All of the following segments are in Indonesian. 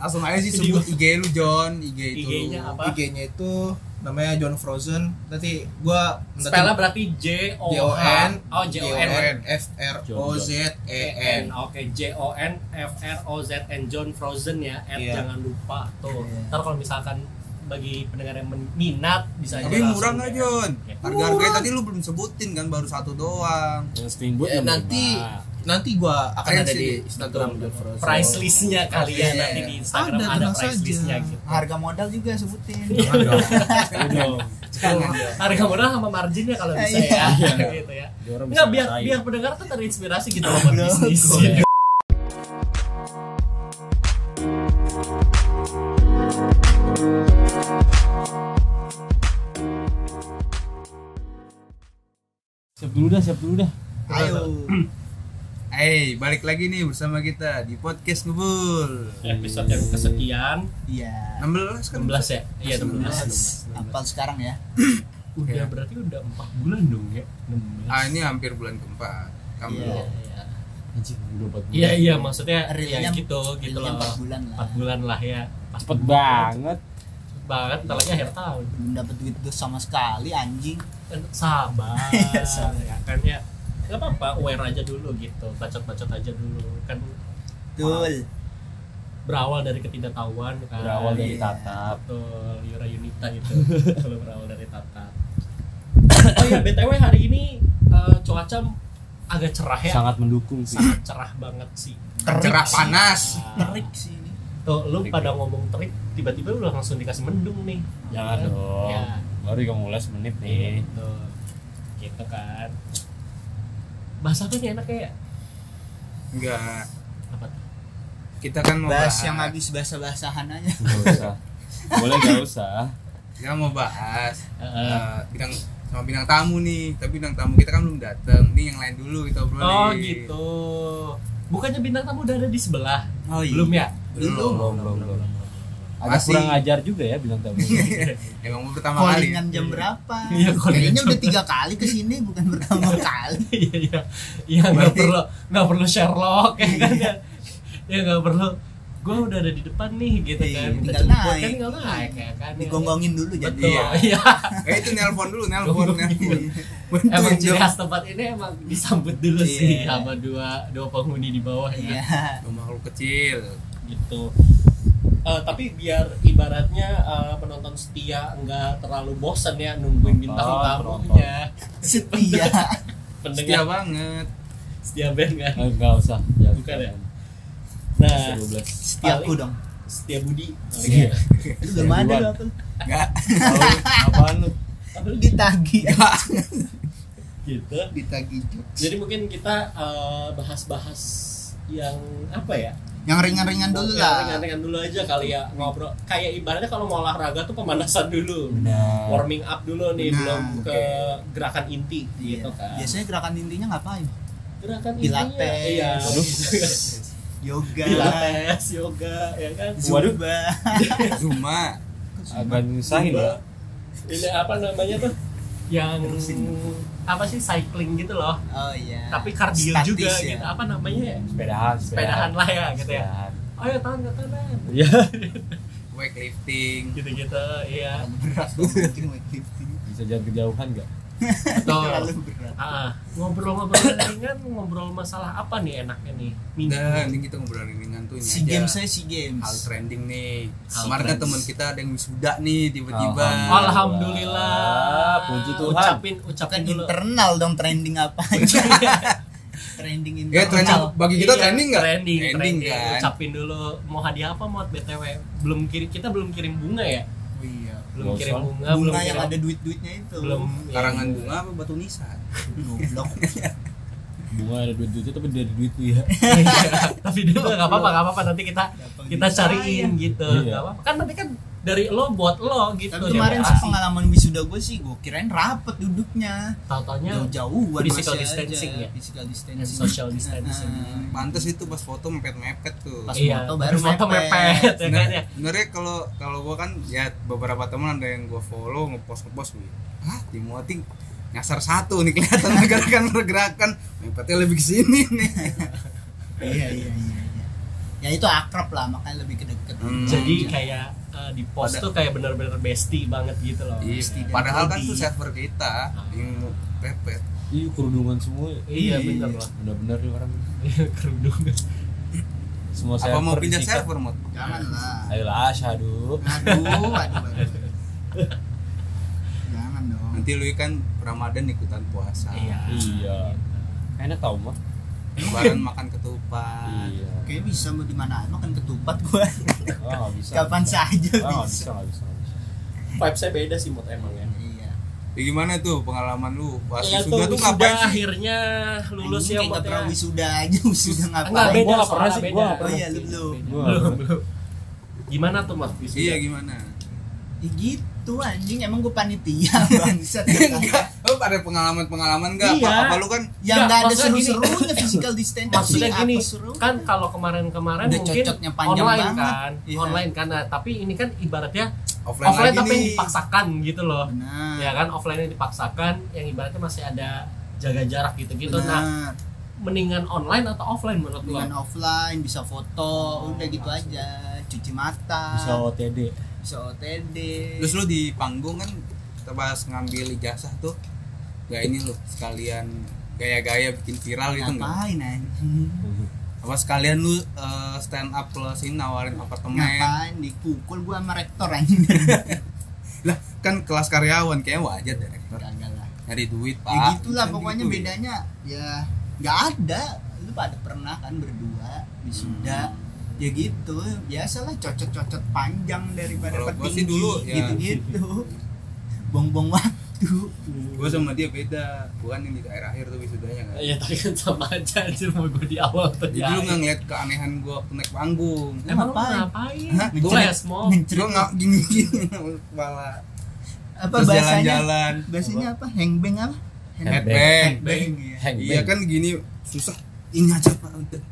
langsung aja sih sebut IG lu John IG itu IG-nya apa? IG-nya itu namanya John Frozen. Nanti gua Spellnya berarti J O N Oh J O N F R O Z E N. Oke, J O N F R O Z N John Frozen ya. At Iya. jangan lupa tuh. Iya. Ntar kalau misalkan bagi pendengar yang minat bisa aja tapi murah nggak. John harga harganya tadi lu belum sebutin kan baru satu doang Yang steamboat Ya, nanti. Nanti gua akan ada sih. di Instagram. Price listnya kali ya Iya. nanti di Instagram Ada, ada, price listnya gitu. Harga modal juga sebutin. Jangan John Harga murah sama marginnya kalau bisa Iya. ya. Iya. gitu ya. Bisa biar biar pendengar tuh terinspirasi gitu loh bisnis. Iya. Siap dulu dah, siap dulu dah. Ayo. Eh, balik lagi nih bersama kita di podcast Ngebul. Episode yang kesekian Iya. 16 kan? 16 ya? Iya 16. Apal sekarang ya. Udah Iya. berarti udah 4 bulan dong ya. 16. Ah, ini hampir bulan keempat. Kamu Iya. Iya. Anjing, udah 4 bulan. Iya iya maksudnya ya gitu gitu loh. empat bulan lah. 4 bulan lah ya. Pas Cepet banget. banget lagi akhir tahun. Belum dapat duit tuh sama sekali anjing. Kan sabar. Iya, sabar. ya kan ya. Gak apa-apa, aware aja dulu gitu. Bacot-bacot aja dulu. Kan Betul. berawal dari ketidaktahuan kan. Berawal dari Iya. tatap. Betul, Yura Yunita itu. Kalau berawal dari tatap. Oh iya, BTW hari ini eh, cuaca agak cerah ya. Sangat mendukung sih. Sangat cerah banget sih. Cerah panas. Terik sih ini. Tuh, lu pada ngomong terik, tiba-tiba lu langsung dikasih mendung nih. Jangan Ya. dong. Ya. Baru juga mulai semenit nih. Gitu. Gitu kan. Bahasa apa nih enaknya ya? Enggak. Apa tuh? Kita kan mau Bahas bahas, yang habis bahasa-basahan aja. Gak usah. Boleh gak usah. Kita mau bahas Heeh. eh, bintang sama bintang tamu nih. Tapi bintang tamu kita kan belum datang. Nih yang lain dulu kita obrolin. Oh gitu. Bukannya bintang tamu udah ada di sebelah? Oh iya. Belum ya? Belum. Belum, belum, belum. Agak Masih. kurang ajar juga ya bilang tamu. Emang mau pertama kali. Callingan jam berapa? Iya, Kayaknya udah tiga kali ke sini bukan pertama kali. Iya iya. Iya nggak perlu nggak perlu Sherlock ya kan ya. Ya nggak perlu. Gue udah ada di depan nih gitu Iya, kan. Tinggal jemput naik. kan tinggal naik ya kan. ya. Digonggongin dulu jadi. Betul. Iya. Iya. Eh itu nelpon dulu, nelpon, nelpon. Emang ciri khas tempat ini emang disambut dulu Iya. sih sama dua dua penghuni di bawah ya. Iya. Rumah lu kecil. gitu Eh, tapi biar ibaratnya eh, penonton setia nggak terlalu bosan ya nungguin bintang tamunya Setia. Setia pendengar banget. setia band kan Eh, Gak usah. Jangan. Bukan ya? nah 12. Setiaku dong. setia budi Iya. Lu belum ada duluan. lu apa? Enggak. Tahu apaan lu? Lu ditagi. gitu Ditagi jokes. jadi mungkin kita eh, bahas-bahas yang apa ya Yang ringan-ringan dulu Yang lah. ringan-ringan dulu aja kali ya ngobrol kayak ibaratnya kalau mau olahraga tuh pemanasan dulu Benar. warming up dulu nih Nah, belum ke oke. gerakan inti Iya. gitu kan Biasanya gerakan intinya ngapain? gerakan Pilates. intinya iya. Yoga. pilates yoga ya kan Waduh. Zumba. Zuma. Agak nyusahin ya. ini apa namanya tuh yang Terusin. Apa sih cycling gitu loh Oh iya. tapi kardio Statis juga ya. gitu apa namanya ya Sepedahan, sepedahan lah ya gitu ya Sepedahan. ayo tangan ke kanan Iya. Weightlifting. gitu-gitu iya berat banget weightlifting. Bisa jalan kejauhan gak? Betul berat. ah ngobrol-ngobrol ringan ngobrol masalah apa nih enaknya nih minggu Nah, ini kita ngobrol ringan tuh ini Si aja. games saya si games. Hal trending nih. Hal Kemarin kan teman kita ada yang wisuda nih tiba-tiba. Alhamdulillah. Alhamdulillah. Puji Tuhan. Ucapin ucapin dulu. internal dong trending apa aja. trending internal. Ya trending bagi kita Iya, trending nggak? Trending, Trending trending. kan. Ucapin dulu mau hadiah apa mau BTW. Belum kirim kita belum kirim bunga ya? Iya. Belum kirim usah. bunga, belum Bunga yang kirim- ada duit-duitnya itu. belum Karangan iya. bunga apa batu nisan? Goblok. Bunga ada duit-duitnya tapi dari duit lu ya. Tapi dia nggak apa-apa, nggak apa-apa nanti kita Gampang kita cariin gitu. Iya. Nggak apa-apa. Kan nanti kan dari lo buat lo gitu. Tapi kemarin sih pengalaman wisuda gue sih gue kirain rapet duduknya. Tau-taunya Jauh-jauhan physical masih distancing aja. ya? Physical distancing. social distancing. Heeh. Pantes itu pas foto mepet-mepet tuh. Pas iya, foto baru foto mepet. mepet, ya kan ya. Sebenarnya kalau kalau gua kan ya beberapa teman ada yang gua follow ngepost ngepost gue. Ah, Timothy nyasar satu nih kelihatan gerakan pergerakan mepetnya lebih ke sini nih. Iya iya iya. iya. ya itu akrab lah makanya lebih ke deket Hmm. jadi kayak eh, di post Pada- tuh kayak bener-bener bestie banget gitu loh Iya, dan padahal kan tuh server kita yang pepet. Iya kerudungan semua. iya bener lah Bener-bener nih orang. kerudung Semua Apa mau server pindah disikat. server mod? jangan lah Ayolah asyhadu. aduh aduh aduh jangan dong Nanti lu kan Ramadan ikutan puasa. iya Iya. Enak tau mah. Lebaran makan ketupat. Iya. kayak bisa mau di mana makan ketupat gua Ah nggak bisa. kapan saja Ah nggak bisa bisa bisa. bisa. vibe saya beda sih mood emang ya iya Ya, gimana tuh pengalaman lu? Pas Ya, wisuda tuh ngapain sih? akhirnya lulus Anjing ya kayak pernah wisuda aja wisuda Enggak ngapain beda Gua pernah sih, gua pernah. Oh iya, lu belum. Gimana tuh mas wisuda? Iya gimana? ya gitu anjing emang gua panitia bangsat Enggak, lu ada pengalaman-pengalaman enggak? Iya. Apa, apa lu kan yang Nggak, nggak ada gini. seru-serunya physical distancing Maksudnya gini, seru kan kalau kemarin-kemarin Udah mungkin online banget. kan, Iya. online kan. Nah, tapi ini kan ibaratnya offline, offline, tapi yang nih. dipaksakan gitu loh. benar Ya kan offline yang dipaksakan, yang ibaratnya masih ada jaga jarak gitu-gitu. Nah, benar mendingan online atau offline menurut lo? dengan offline bisa foto udah gitu aja cuci mata Bisa OTD. Bisa OTD Terus lu di panggung kan pas ngambil ijazah tuh. Gak ini lu sekalian gaya-gaya bikin viral gitu enggak? ngapain anjing? Apa sekalian lu eh, stand up plus ini nawarin apartemen? Ngapain dipukul gua sama rektor anjing? Lah kan kelas karyawan kayak wajar deh rektor. Lah. Nyari duit pak. ya gitulah Kan pokoknya gitu, ya. bedanya ya nggak ada. Lu pada pernah kan berdua wisuda ya gitu biasalah cocok-cocok panjang daripada gua petinggi sih dulu, ya. gitu-gitu. Bong-bong waktu. Gue sama dia beda. Gue kan yang di akhir-akhir tuh wisudanya kan. Ya tapi kan sama aja aja mau gue di awal tuh. Jadi lu nggak ngeliat keanehan gue waktu naik panggung. Emang lu Ngapain? Gue les mau. Gue nggak gini-gini Kepala apa Terus bahasanya? jalan-jalan. Bahasanya apa? hengbeng apa? Headbang Headbang, ya. Hang Iya kan gini susah. Ini aja pak udah. Oh.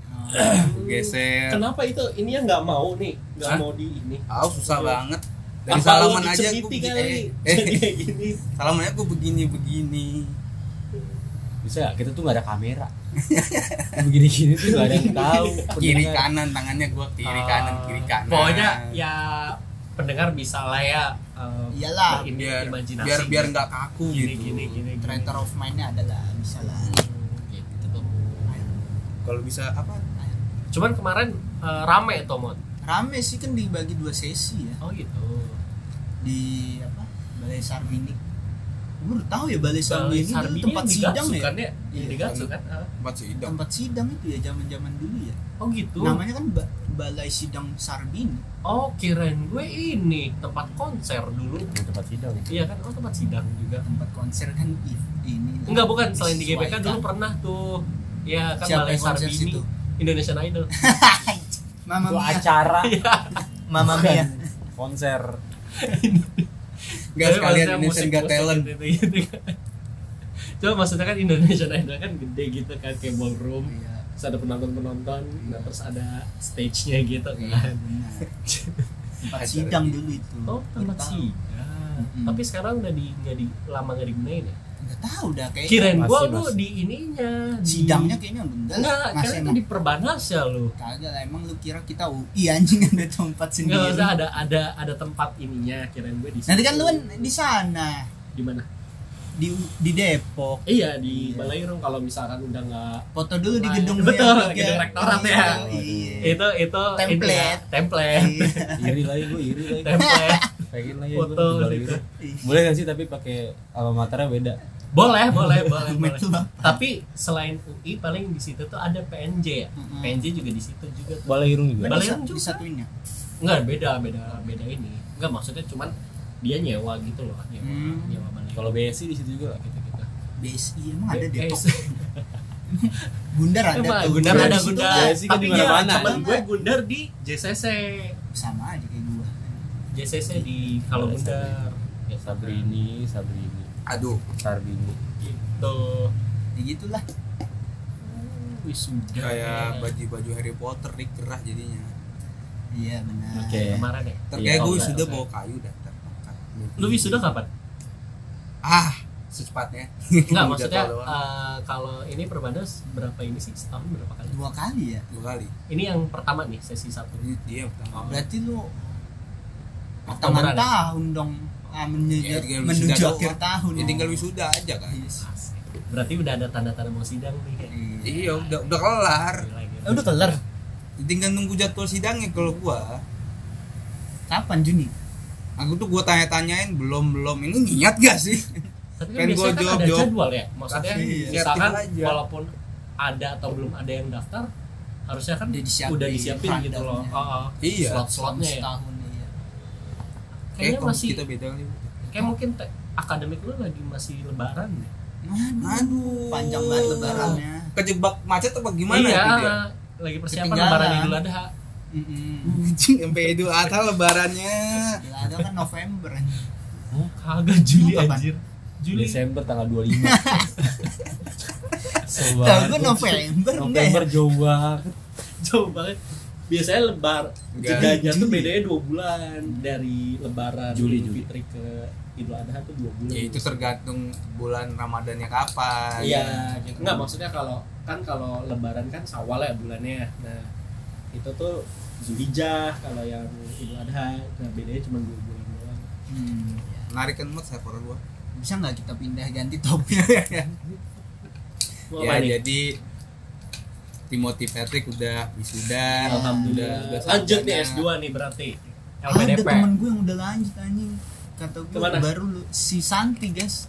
Geser Kenapa itu ini yang nggak mau nih, nggak mau di ini? Ah susah banget Dari Apa salaman lu aja dicemiti begini kali? eh, eh, gini. Salamannya gue begini-begini Bisa ya? Kita tuh nggak ada kamera. Begini-gini tuh nggak ada yang tahu. Kiri kanan tangannya gue kiri kanan kiri kanan Ah, Pokoknya ya pendengar bisa lah ya. eh, Iyalah. biar imajinasi. biar biar nggak kaku gini gitu gini gini. gini. of mind-nya adalah bisa lah Gitu tuh. Kalau bisa apa Cuman kemarin eh, rame tuh mod. rame sih kan dibagi dua sesi ya Oh gitu. di apa Balai Sarbini gue udah tahu ya Balai Balai Sarbini itu Sarbini tempat sidang ya kan ya? Iya, digatsu kan? Tempat sidang tempat sidang itu ya zaman zaman dulu ya Oh gitu. namanya kan Ba- Balai Sidang Sarbini Oh kirain gue ini tempat konser dulu. Di tempat sidang. Iya kan? Oh tempat sidang juga. tempat konser kan ini Enggak bukan selain di GBK dulu pernah tuh. Ya kan Siapa Balai Sarbini. situ? Indonesian Idol. Mama Itu Mia acara. Mama Mia Konser. nggak Tapi sekalian Indonesian Got Talent gitu, gitu, kan. Cuma maksudnya kan Indonesian Idol kan gede gitu kan kayak ballroom. Iya, Terus ada penonton-penonton, nah terus ada stage-nya gitu iya, kan. tempat sidang dulu itu Oh, tempat sidang. Tapi sekarang udah di nggak di lama nggak digunain ya. Nggak tahu dah kayak Kirain gua lu di ininya di sidangnya kayaknya enggak enggak, masih itu di Perbanas ya lu. kagak lah emang lu kira kita UI anjing ada tempat Enggak sendiri usah ada ada ada tempat ininya kirain gue di nanti kan lu kan di sana di mana? di di Depok Iya di Iya. Balairung kalau misalkan udah nggak foto dulu di Nah, gedung betul, ya. gedung rektorat ya. Iya. itu itu Template. ini ya, template Iya. Iri lagi gue, iri lagi. template Pengen lagi Foto di gitu. itu. Boleh gak sih tapi pakai alma maternya beda? Boleh boleh boleh, boleh. tapi selain UI paling di situ tuh ada PNJ ya Mm-mm. PNJ juga di situ juga tuh. Balai Irung juga. Balai juga. disatuinnya Enggak beda beda beda ini enggak maksudnya cuman dia nyewa gitu loh nyewa Hmm. nyewa Balairung Kalau BSI di situ juga. gitu gitu BSI emang ada Depok Gundar ada Emang tuh. Gundar ada Gundar. kan BSI kan Tapi di ya, mana-mana. temen gue Gundar di JCC. sama aja kayak gua JCC di kalau Gundar. Ya Sabrini, Sabrini, aduh Sarbini. Gitu. ya gitulah Wisuda. kayak baju-baju Harry Potter nih gerah jadinya iya benar Oke. Kemarin ya. ntar Iya, kayak gue sudah bawa kayu dah ntar. Lu wisuda kapan? ah secepatnya Enggak, maksudnya eh, kalau ini perbanas berapa ini sih setahun berapa kali? dua kali ya dua kali Ini yang pertama nih sesi satu. yang pertama berarti lu ya? tahun dong ah, menuju, Ya, tinggal menuju wisuda akhir doang. tahun ya tinggal wisuda aja kan Yes. Berarti udah ada tanda-tanda mau sidang nih kayak. iya udah udah kelar Gila, gila. Eh, udah kelar tinggal nunggu jadwal sidangnya kalau gua kapan Juni aku tuh gua tanya-tanyain belum belum ini niat gak sih Tapi kan Pengen biasanya kan ada jadwal ya. Maksudnya Kasih, misalkan aja. walaupun ada atau belum ada yang daftar harusnya kan Udah disiapin udah disiapin gitu loh. Oh, oh. Iya. Slot-slotnya ya. Kayaknya kalau masih kita beda kali kayak mungkin te- akademik lu lagi masih lebaran deh. aduh panjang banget lebarannya kejebak macet apa gimana iya, itu dia lagi persiapan lebaran Idul Adha. Anjing, sampai Idul Adha lebarannya Gila, ada kan November Kagak Juli Kapan? anjir. Juli. Desember tanggal 25 So Tahu gue November November ya? jauh banget Jauh banget. Biasanya lebar jedanya tuh bedanya dua bulan dari lebaran Juli, Juli. Fitri ke Idul Adha tuh dua bulan. ya itu tergantung bulan Ramadannya kapan Iya, gitu. Enggak maksudnya kalau kan kalau lebaran kan Syawal ya bulannya. Nah, itu tuh Zulhijjah kalau yang Idul Adha. Nah, bedanya cuma dua bulan doang. Hmm. menarik kan mood server gua Bisa nggak kita pindah ganti topik? Mau ya apa nih? jadi Timothy Patrick udah wisuda Alhamdulillah. udah, udah Lanjut nih sarjana. S2 nih berarti. Ada LPDP. temen gue yang udah lanjut anjing. Kata gue Ke mana? baru lu si Santi guys.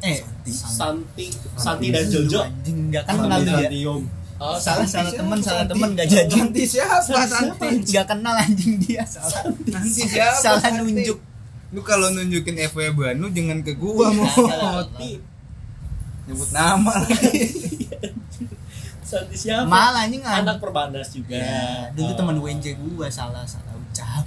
Eh, Santi, Santi dan Jojo. Anjing enggak kenal lu ya. Oh, Salah Santi. salah temen salah Santi? temen enggak jadi. Santi siapa Santi Enggak kenal anjing dia salah. Santi siapa Salah Santi? nunjuk. lu kalau nunjukin FW Banu jangan ke gua Iya, mau salah. nyebut nama lagi Santi siapa? Malah anjing Anak perbanas juga. Ya, dulu Oh. temen WNJ gua salah salah ucap.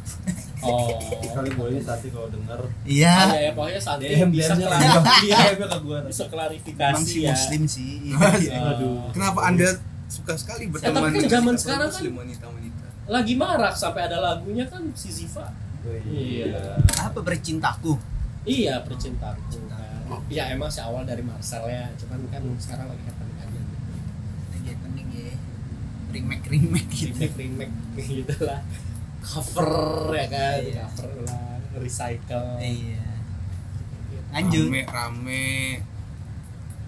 Oh. kali boleh nanti kalau denger Iya. Ah, ya, ya, pokoknya Santi DM bisa klarifikasi dia ya. ke gua Bisa Emang klarifikasi si ya. muslim sih. Aduh. kenapa anda suka sekali berteman tapi kan dengan zaman sekarang muslim wanita-wanita Lagi marak sampai ada lagunya kan si Ziva. Iya. Apa bercintaku? Iya, percintaku kan. Ya emang sih awal dari Marcel ya, cuman kan sekarang lagi happening aja. Lagi happening ya. Remake remake gitu. Remake remake gitu lah. Cover ya kan, Iya. cover lah, recycle. Iya. Lanjut. rame rame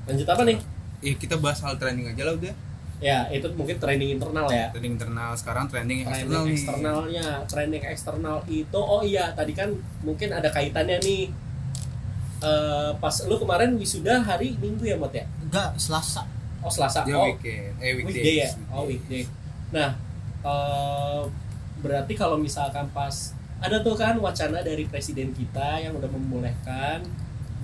Lanjut apa nih? eh kita bahas hal trending aja lah udah Ya, itu mungkin training internal ya. trending internal sekarang trending eksternal Training nih eksternalnya, training eksternal itu oh iya tadi kan mungkin ada kaitannya nih. Eh, pas lu kemarin wisuda hari Minggu ya, Mot ya? Enggak, Selasa. Oh, Selasa. dia oh, weekend. Eh weekday, weekday ya? oh weekday. Nah eh, berarti kalau misalkan pas ada tuh kan wacana dari presiden kita yang udah membolehkan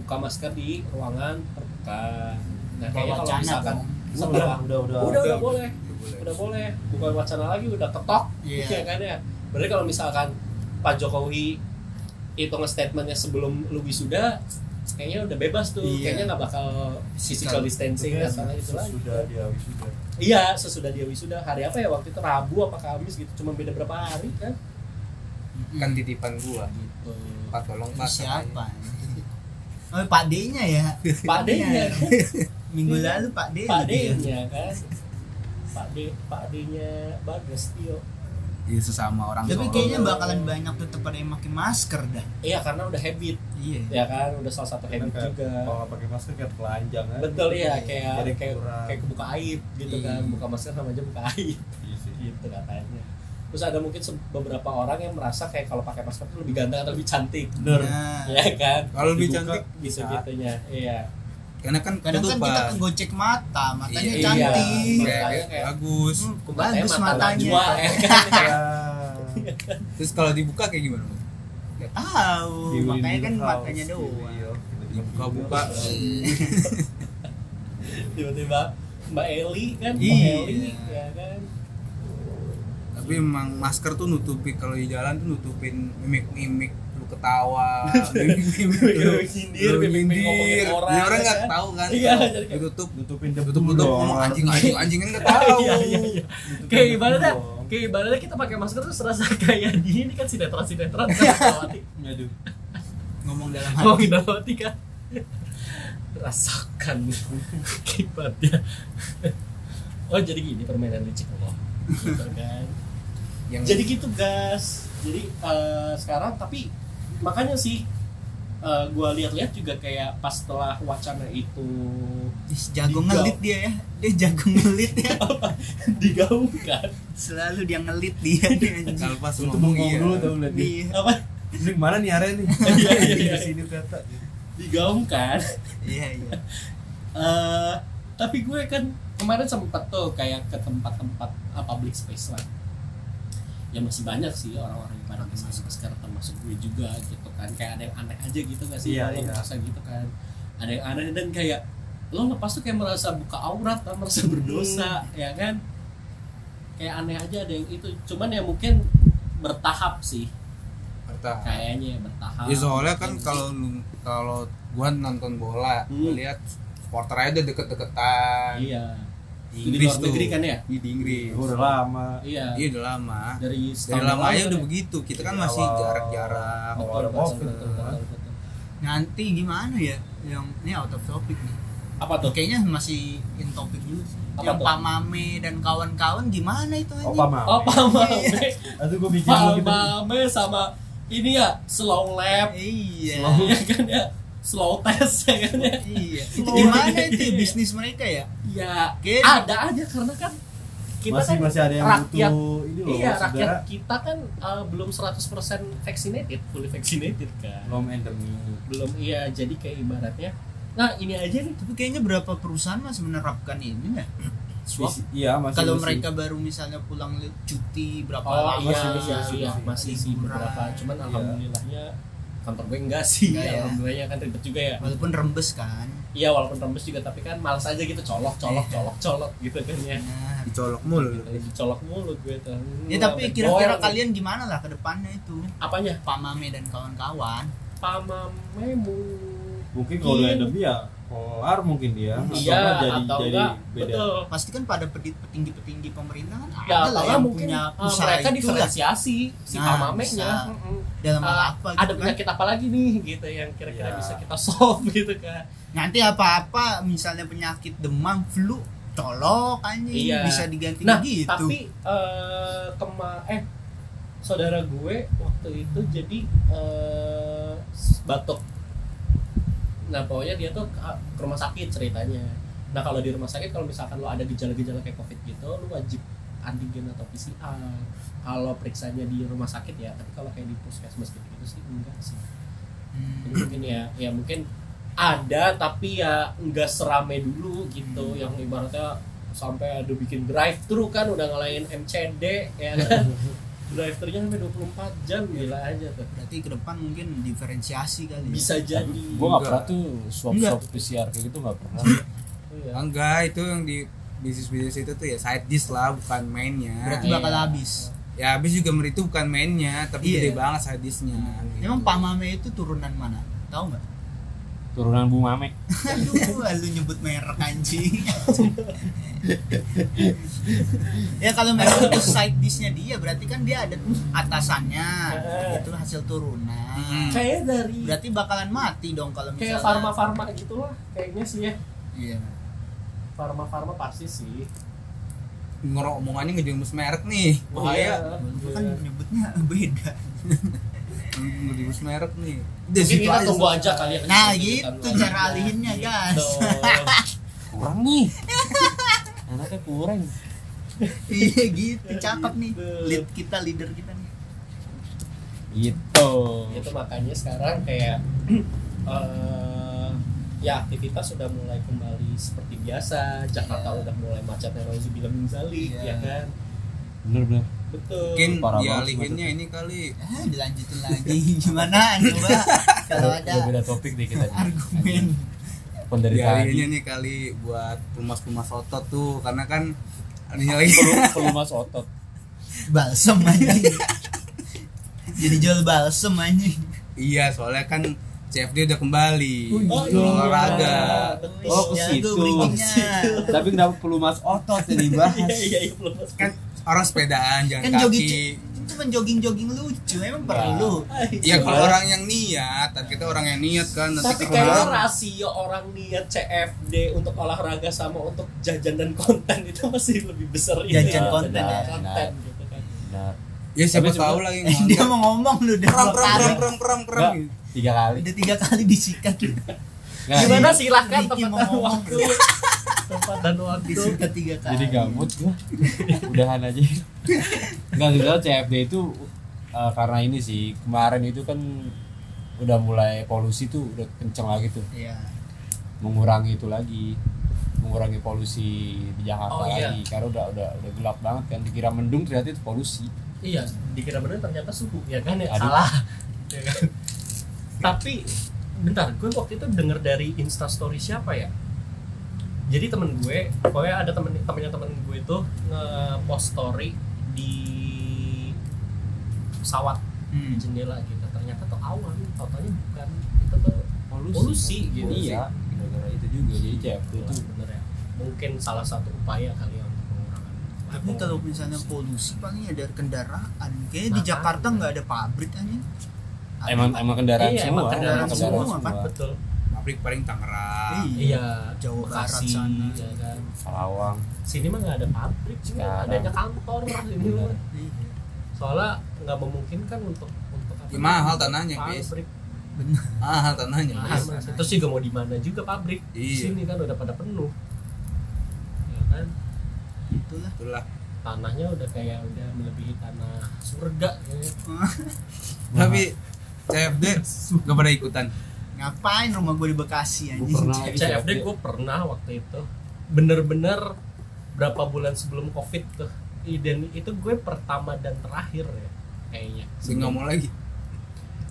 buka masker di ruangan terbuka. Nah kayaknya kalau Wacana misalkan dong. setelah udah udah udah. udah boleh. Udah boleh. udah boleh. Bukan wacana lagi udah ketok. Iya. ya kan ya? Berarti kalau misalkan Pak Jokowi itu nge-statementnya sebelum lu wisuda kayaknya udah bebas tuh Iya. kayaknya nggak bakal physical distancing Iya, atau itu lagi sudah dia wisuda Iya, sesudah dia wisuda hari apa ya waktu itu Rabu apa Kamis gitu, cuma beda berapa hari kan? kan titipan gua Gitu. pak tolong pak Siapa? Oh, Pak D-nya ya. Pak D-nya. Minggu lalu Pak D. Pak lagi ya. D-nya kan. Pak D, Pak D-nya Bagas Tio. Ya sesama orang Tapi Solo. kayaknya bakalan banyak tetap pada yang pakai masker dah. Iya, karena udah habit, Iya. ya kan, udah salah satu habit Kayak- juga. kalau nggak pakai masker kayak telanjang kan Betul ya, Iya, kayak jadi kayak kurang. kayak kebuka aib gitu Iya. kan, buka masker sama aja buka aib Iya sih. gitu katanya. Terus ada mungkin beberapa orang yang merasa kayak kalau pakai masker tuh lebih ganteng atau lebih cantik. bener Nah, Ya kan? kalau lebih cantik Gitu Bisa. gitunya. Iya. Karena kan kadang kan kita kegocek mata, matanya Iya, cantik. iya. kayak, kayak- bagus Hmm, Matanya bagus mata matanya. najwa, ya kan? Ya. terus kalau dibuka kayak gimana Bang? Gak tahu, makanya kan House, matanya di doang. Dibuka-buka tiba-tiba Mbak Eli kan Mbak Iya. Eli ya kan tapi emang masker tuh nutupi kalau di jalan tuh nutupin mimik-mimik lu ketawa lu nyindir, lu nyindir. orang, orang nggak tahu kan Iya, ditutup nutupin debu tutup tutup ngomong anjing anjing anjing kan nggak tahu kayak ibaratnya kayak ibaratnya kita pakai masker tuh serasa kayak di ini kan sinetron sinetron kan Fatmawati Aduh. Ngomong dalam hati. Kan rasakan akibatnya oh jadi gini permainan licik loh gitu kan yang jadi gitu gas jadi eh, sekarang tapi makanya sih eh, gua lihat-lihat juga kayak pas setelah wacana itu Ih, jago Digau. ngelit dia ya dia jago ngelit ya digaungkan selalu dia ngelit dia kalau pas ngomong bengong iya dulu tuh lihat dia. Iya. apa Ini mana nih area nih? Iya, iya, iya. Di sini kata. digaungkan iya iya Eh, tapi gue kan kemarin sempat tuh kayak ke tempat-tempat uh, public space lah ya masih banyak sih orang-orang pada pakai masker termasuk gue juga gitu kan. Kayak ada yang aneh aja gitu gak sih? Iya, lo iya. merasa gitu kan. Ada yang aneh dan kayak lo lepas tuh kayak merasa buka aurat lah, merasa berdosa ya kan? Kayak aneh aja ada yang itu. Cuman ya mungkin bertahap sih. Bertahap. kayaknya ya bertahap. Ya soalnya kan kalau kalau gua nonton bola, Hmm. lihat supporter aja deket-deketan. iya Di Di Inggris luar tuh. negeri kan ya? Iya, di Inggris. Oh, udah lama. iya Iya udah lama. dari Dari lama aja udah ya. begitu. Kita kan Dari masih jarak-jarak. Betul, Awal betul, COVID betul, tuh, betul, betul. nanti gimana ya yang ini out of topic nih apa tuh kayaknya masih in topic juga sih Apa yang tuh? Pak Mame dan kawan-kawan gimana itu Oh, anjing Pak Mame. oh Pak Mame Aduh gue bikin Pak dulu gitu. Mame sama ini ya slow lap iya ya kan ya slow test ya kan ya iya itu gimana itu ya, bisnis mereka ya ya Kayak- ada aja karena kan kita masih kan masih ada yang rakyat butuh ini loh. iya saudara. rakyat kita kan uh, belum 100% vaccinated fully vaccinated kan belum endemi. belum iya jadi kayak ibaratnya nah ini aja nih tapi kayaknya berapa perusahaan masih menerapkan ini ya swab Isi- Iya masih. kalau masih. mereka baru misalnya pulang cuti berapa oh lama iya masih, iya masih, iya masih. masih sih beberapa Liburan. cuman Iya. alhamdulillahnya kantor gue enggak sih Enggak ya. alhamdulillahnya kan ribet juga ya walaupun rembes kan Iya walaupun rembes juga tapi kan males aja gitu colok colok Iya. colok colok gitu kan ya. Nah, Dicolok mulu. Gitu, Colok mulu gue tuh. ya Gua tapi kira-kira boel. kalian gimana lah ke depannya itu apanya? Pak Mame dan kawan-kawan Pamame mu Mungkin kalau udah endemi ya kelar mungkin dia. Iya enggak jadi atau jadi enggak beda. betul. pasti kan pada pedi- petinggi-petinggi pemerintah kan Ya ada lah atau yang mungkin punya uh, usaha mereka itu lah. diferensiasi si Nah. Mm-mm. dalam hal Uh, apa ada gitu kan penyakit apa lagi nih gitu yang kira-kira Iya. bisa kita solve gitu kan. nanti apa-apa misalnya penyakit demam flu colok anjing Iya. bisa diganti Nah, gitu tapi eh kema eh saudara gue waktu itu jadi eh batuk. Nah, pokoknya dia tuh ke, rumah sakit ceritanya. Nah, kalau di rumah sakit kalau misalkan lo ada gejala-gejala kayak Covid gitu, lo wajib antigen atau PCR. Kalau periksanya di rumah sakit ya, tapi kalau kayak di puskesmas gitu-gitu sih enggak sih. Hmm. Jadi mungkin ya, ya mungkin ada tapi ya enggak serame dulu gitu yang ibaratnya sampai ada bikin drive thru kan udah ngalahin MCD ya kan drive thru nya sampai 24 jam gila aja tuh berarti ke depan mungkin diferensiasi kali ya. bisa jadi Gue gak pernah tuh swab swab Enggak. PCR kayak gitu gak pernah. Iya. Enggak, itu yang di bisnis-bisnis itu tuh ya side dish lah, bukan mainnya. berarti Iya. bakal habis Ya habis juga itu bukan mainnya, tapi Iya. gede banget side dishnya. gitu. emang Pak Mame itu turunan mana tahu nggak Turunan Bu Mame. Aduh, lu nyebut merek anjing. ya kalau memang itu side dishnya dia berarti kan dia ada atasannya Eh. itu hasil turunan Hmm. kayak dari berarti bakalan mati dong kalau kayak misalnya farma farma gitu lah kayaknya sih ya iya farma farma pasti sih Ngorok omongannya ngejembus merek nih. Bahaya. Gua kan nyebutnya beda Ngejembus merek nih. Mungkin situ kita aja. tunggu aja kali ya nah gitu cara alihinnya guys. Kurang nih. Anaknya kurang. iya gitu cakep nih lead kita leader kita nih Gitu. itu makanya sekarang kayak eh, ya aktivitas sudah mulai kembali seperti biasa Jakarta Iya. udah mulai macetnya Nauzubillah min zalik Iya. ya kan Bener bener. betul Mungkin Parah dialihinnya ini kali. ah, dilanjutin lagi gimana coba kalau Udah ada beda topik deh kita. nih. argumen Pun dari Dialihinnya tadi. nih kali buat pelumas-pelumas otot tuh karena kan adanya lagi Perlu perlu mas otot. balsem anjing jadi jual balsem anjing Iya, soalnya kan CFD udah kembali. Oh, iya. olahraga. Oh, ke Jago situ. Tapi kenapa perlu mas otot yang dibahas? iya iya iya masuk Kan orang sepedaan jalan Kan kaki. jogging cuma jogging-jogging lucu emang perlu ya kalau orang yang niat dan kita orang yang niat kan nanti tapi kayaknya rasio orang niat CFD untuk olahraga sama untuk jajan dan konten itu masih lebih besar ini Jajan ya, konten jajan ya. konten gitu kan Benar. ya siapa Tapi tahu lagi Eh, dia mau ngomong lu udah kali. kram kram kram kram Enggak, tiga kali udah tiga kali disikat gimana silahkan ngomong. waktu tempat dan waktu. Disikat tiga kali jadi gabut gua. Udahan aja. Nggak sebenarnya CFD itu eh, karena ini sih kemarin itu kan udah mulai polusi tuh udah kenceng lagi tuh. Iya. mengurangi itu lagi. Mengurangi polusi di Jakarta Oh, iya. lagi. Karena udah udah udah gelap banget kan. Dikira mendung ternyata itu polusi. Iya dikira bener ternyata suhu. Ya kan ya? Aduh. salah. Ya kan? tapi bentar gue waktu itu denger dari instastory siapa ya jadi temen gue pokoknya ada temen temennya temen gue itu nge-post story di pesawat Hmm. di jendela gitu ternyata tuh awan totalnya bukan itu tuh polusi gitu iya gara-gara itu juga jadi CFD itu Wah, bener ya mungkin salah satu upaya kali ya untuk pengurangan Tapi kalau misalnya polusi paling ya dari kendaraan. Kayaknya di. Jakarta nggak ada pabrik aja. emang emang kendaraan Iya, semua emang kendaraan emang semua, kan? betul pabrik paling Tangerang iya Jawa Barat Bekasi sana. ya kan Karawang sini mah nggak ada pabrik cuma Sekarang. adanya kantor sini mah. Iya. soalnya nggak memungkinkan untuk untuk apa Ya, mahal tanahnya, guys. pabrik ah tanahnya mahal. Mas. terus juga mau di mana juga pabrik di Iya. sini kan udah pada penuh ya kan Itulah. itulah tanahnya udah kayak udah melebihi tanah surga ya. tapi CFD gak pada ikutan Ngapain rumah gue di Bekasi Gua anjing? pernah CFD gue pernah waktu itu. Bener-bener berapa bulan sebelum covid tuh. Dan itu gue pertama dan terakhir ya kayaknya. Sih nggak mau lagi?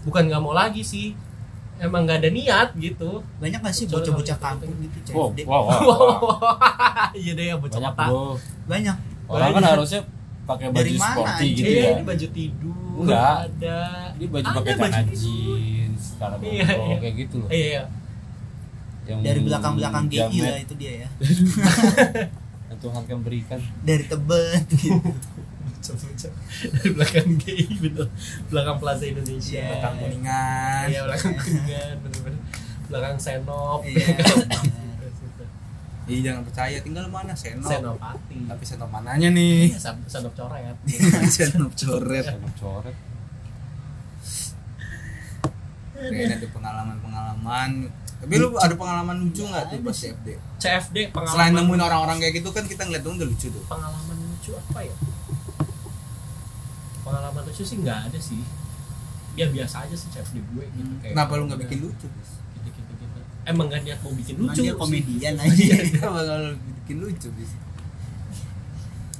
Bukan nggak mau lagi sih. Emang nggak ada niat gitu. Banyak gak sih bocah-bocah kampung gitu CFD? wow, wow, wow. iya deh ya bocah banyak bro. Banyak. orang kan harusnya pakai baju sporty gitu iya ya ini baju tidur Enggak. ada. Dia baju pakai baju celana tidur. jeans celana Iya, iya. kayak gitu loh. Iya iya. Yang Dari belakang-belakang GI jamet lah itu dia ya. yang Tuhan kan berikan. Dari Tebet gitu. Dari belakang gay bener belakang Plaza Indonesia Iya. belakang kuningan. Iya belakang kuningan bener-bener. Belakang senop Iya. Ih, jangan percaya. Tinggal mana? Senop senopati. Tapi senop mananya nih? Iya sen- senop coret. Senop coret. Senop coret Kayaknya ada pengalaman-pengalaman. Tapi lu ada pengalaman lucu nggak tuh pas CFD CFD pengalaman selain nemuin orang-orang kayak gitu kan kita ngeliat dong udah lucu tuh. Pengalaman lucu apa ya? Pengalaman lucu sih nggak ada sih. Ya biasa aja sih CFD gue gitu kayak kenapa lu nggak bikin lucu gitu gitu gitu emang gak niat mau bikin lucu dia komedian Iya, aja. kenapa lu bikin lucu bis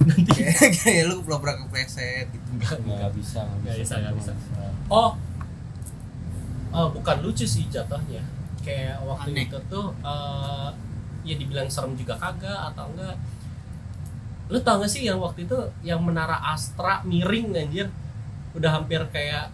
kayak kayak lu pura-pura kepleset gitu. Enggak, nggak. Enggak. bisa Nggak bisa, nggak bisa. Nggak oh oh bukan lucu sih jatuhnya kayak waktu Aneh. itu tuh eh, ya dibilang serem juga kagak atau enggak lu tau gak sih yang waktu itu yang menara Astra miring anjir udah hampir kayak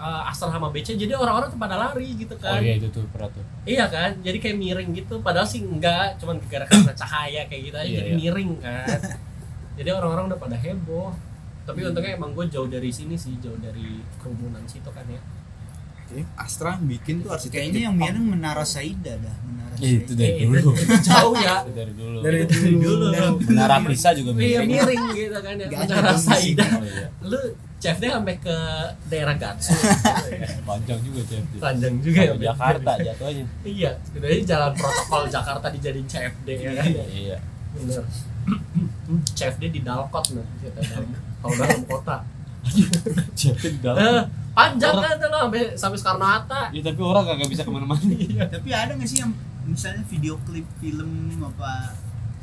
eh, Astra sama BC jadi orang-orang tuh pada lari gitu oh kan iya itu tuh pernah tuh Iya kan, jadi kayak miring gitu. Padahal sih enggak, cuman gara karena cahaya kayak gitu aja Iya, jadi iya. miring kan. jadi orang-orang udah pada heboh. Tapi untungnya emang gue jauh dari sini sih, jauh dari kerumunan situ kan ya. Astra bikin tuh arsitek Kayaknya yang miring Menara Saida dah, Menara Iya, itu Saida. dari Eh, dulu itu jauh ya. Itu dari dulu Dari Dari dulu. menara Pisa juga Iya miring miring gitu kan ya. Menara. Saida. oh iya Lu CFD sampai ke daerah Gatsu. gitu ya. panjang juga CFD Panjang juga ya. Jakarta jatuhnya Iya, sebenarnya jalan protokol Jakarta dijadiin CFD ya kan. iya Bener. CFD di Dalkot nih, kita dalam kalau dalam kota. CFD di dalam Eh, panjang kan tuh lo sampai sampai Soekarno Hatta. ya tapi orang kagak bisa ke mana-mana Iya. Tapi ada nggak sih yang misalnya video klip film apa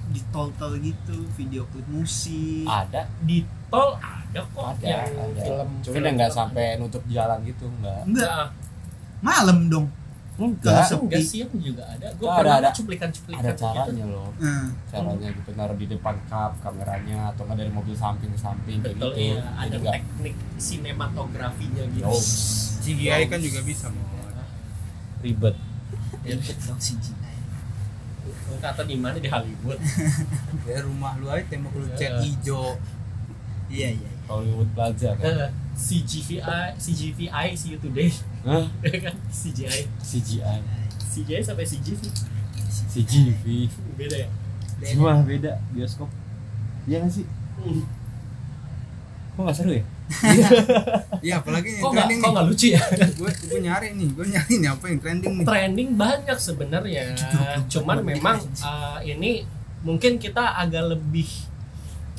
di tol-tol gitu, video klip musik. ada Di tol ada kok ada yang ada film. cuman film yang nggak sampai nutup jalan gitu enggak Enggak, Enggak, malam dong. Enggak enggak sih yang juga ada. Gue Ada, pernah ada. cuplikan-cuplikan ada gitu. caranya loh Hmm. caranya gitu naruh di depan kap kameranya atau nggak dari mobil samping ke samping Betul gitu iya, ada Jadi teknik sinematografinya gitu. Yo, CGI kan juga bisa mau ribet Ribet dong. Lu Kata di mana di Hollywood. ya rumah lu aja tembok lu cat Iya. hijau Iya iya. iya. Hollywood Plaza kan CGVI CGVI see you today. Hah? ya kan? CGI CGI CGI sampai CGV CGV beda ya? Cuma beda. Bioskop. Iya gak sih? Hmm. Kok gak seru ya? Iya, apalagi yang kok nggak trending kok nih. nggak lucu ya? Gue gue nyari nih, gue nyari nih apa yang trending nih. trending banyak sebenarnya. Cuman memang uh, ini mungkin kita agak lebih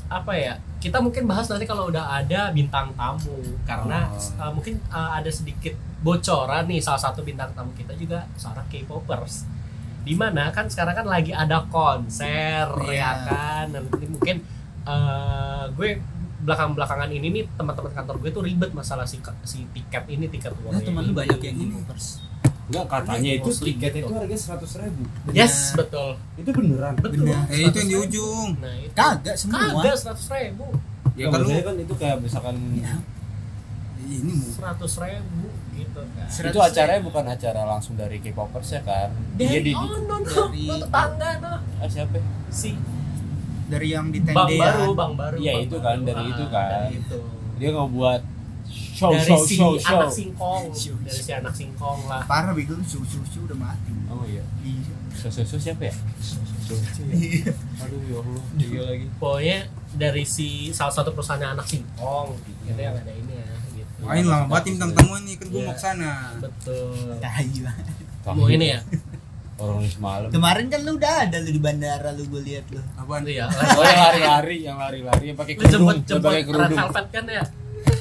apa ya kita mungkin bahas nanti kalau udah ada bintang tamu karena Oh. uh, mungkin uh, ada sedikit bocoran nih salah satu bintang tamu kita juga seorang K-popers di mana kan sekarang kan lagi ada konser Iya. ya kan nanti mungkin uh, gue belakang belakangan ini nih teman-teman kantor gue tuh ribet masalah si si tiket ini tiket Nah, warnya teman lu banyak yang K-popers. Enggak katanya itu tiket gitu. itu harganya seratus ribu yes betul Itu beneran? betul Benar. Eh itu yang di ujung. Nah, itu. Kagak semua. Kagak seratus ribu, Ya Ya kan lu maksudnya kan itu kayak misalkan Ya, ini seratus ribu gitu kan. Itu acaranya bukan acara langsung dari K-popers ya kan? Dia Dari di, oh no no, dari- no tetangga no. ah, siapa? Si dari yang di bang tende baru, ya. bang baru. Iya, Bang itu Baru. kan, dari Ah, itu kan. dari itu. Dia nggak buat show dari show si show show. anak singkong, Show, dari si anak singkong lah. Parah bego susu-susu udah mati. Oh iya. Iya. Show show show siapa ya? Show show ya. Iya. Aduh ya Allah, iya lagi. Pokoknya dari si salah satu perusahaan anak singkong gitu yang ada ini ya gitu. main lama banget bintang tamu ini kan gue Iya. mau ke sana. Betul. Banget. Mau ini ya? Orang semalam. Kemarin kan lu udah ada lu di bandara lu gue lihat lu. Apaan? Iya. Oh yang lari-lari, yang lari-lari yang pakai Lu jemput kerudung, yang jemput pakai red kerudung. velvet kan ya?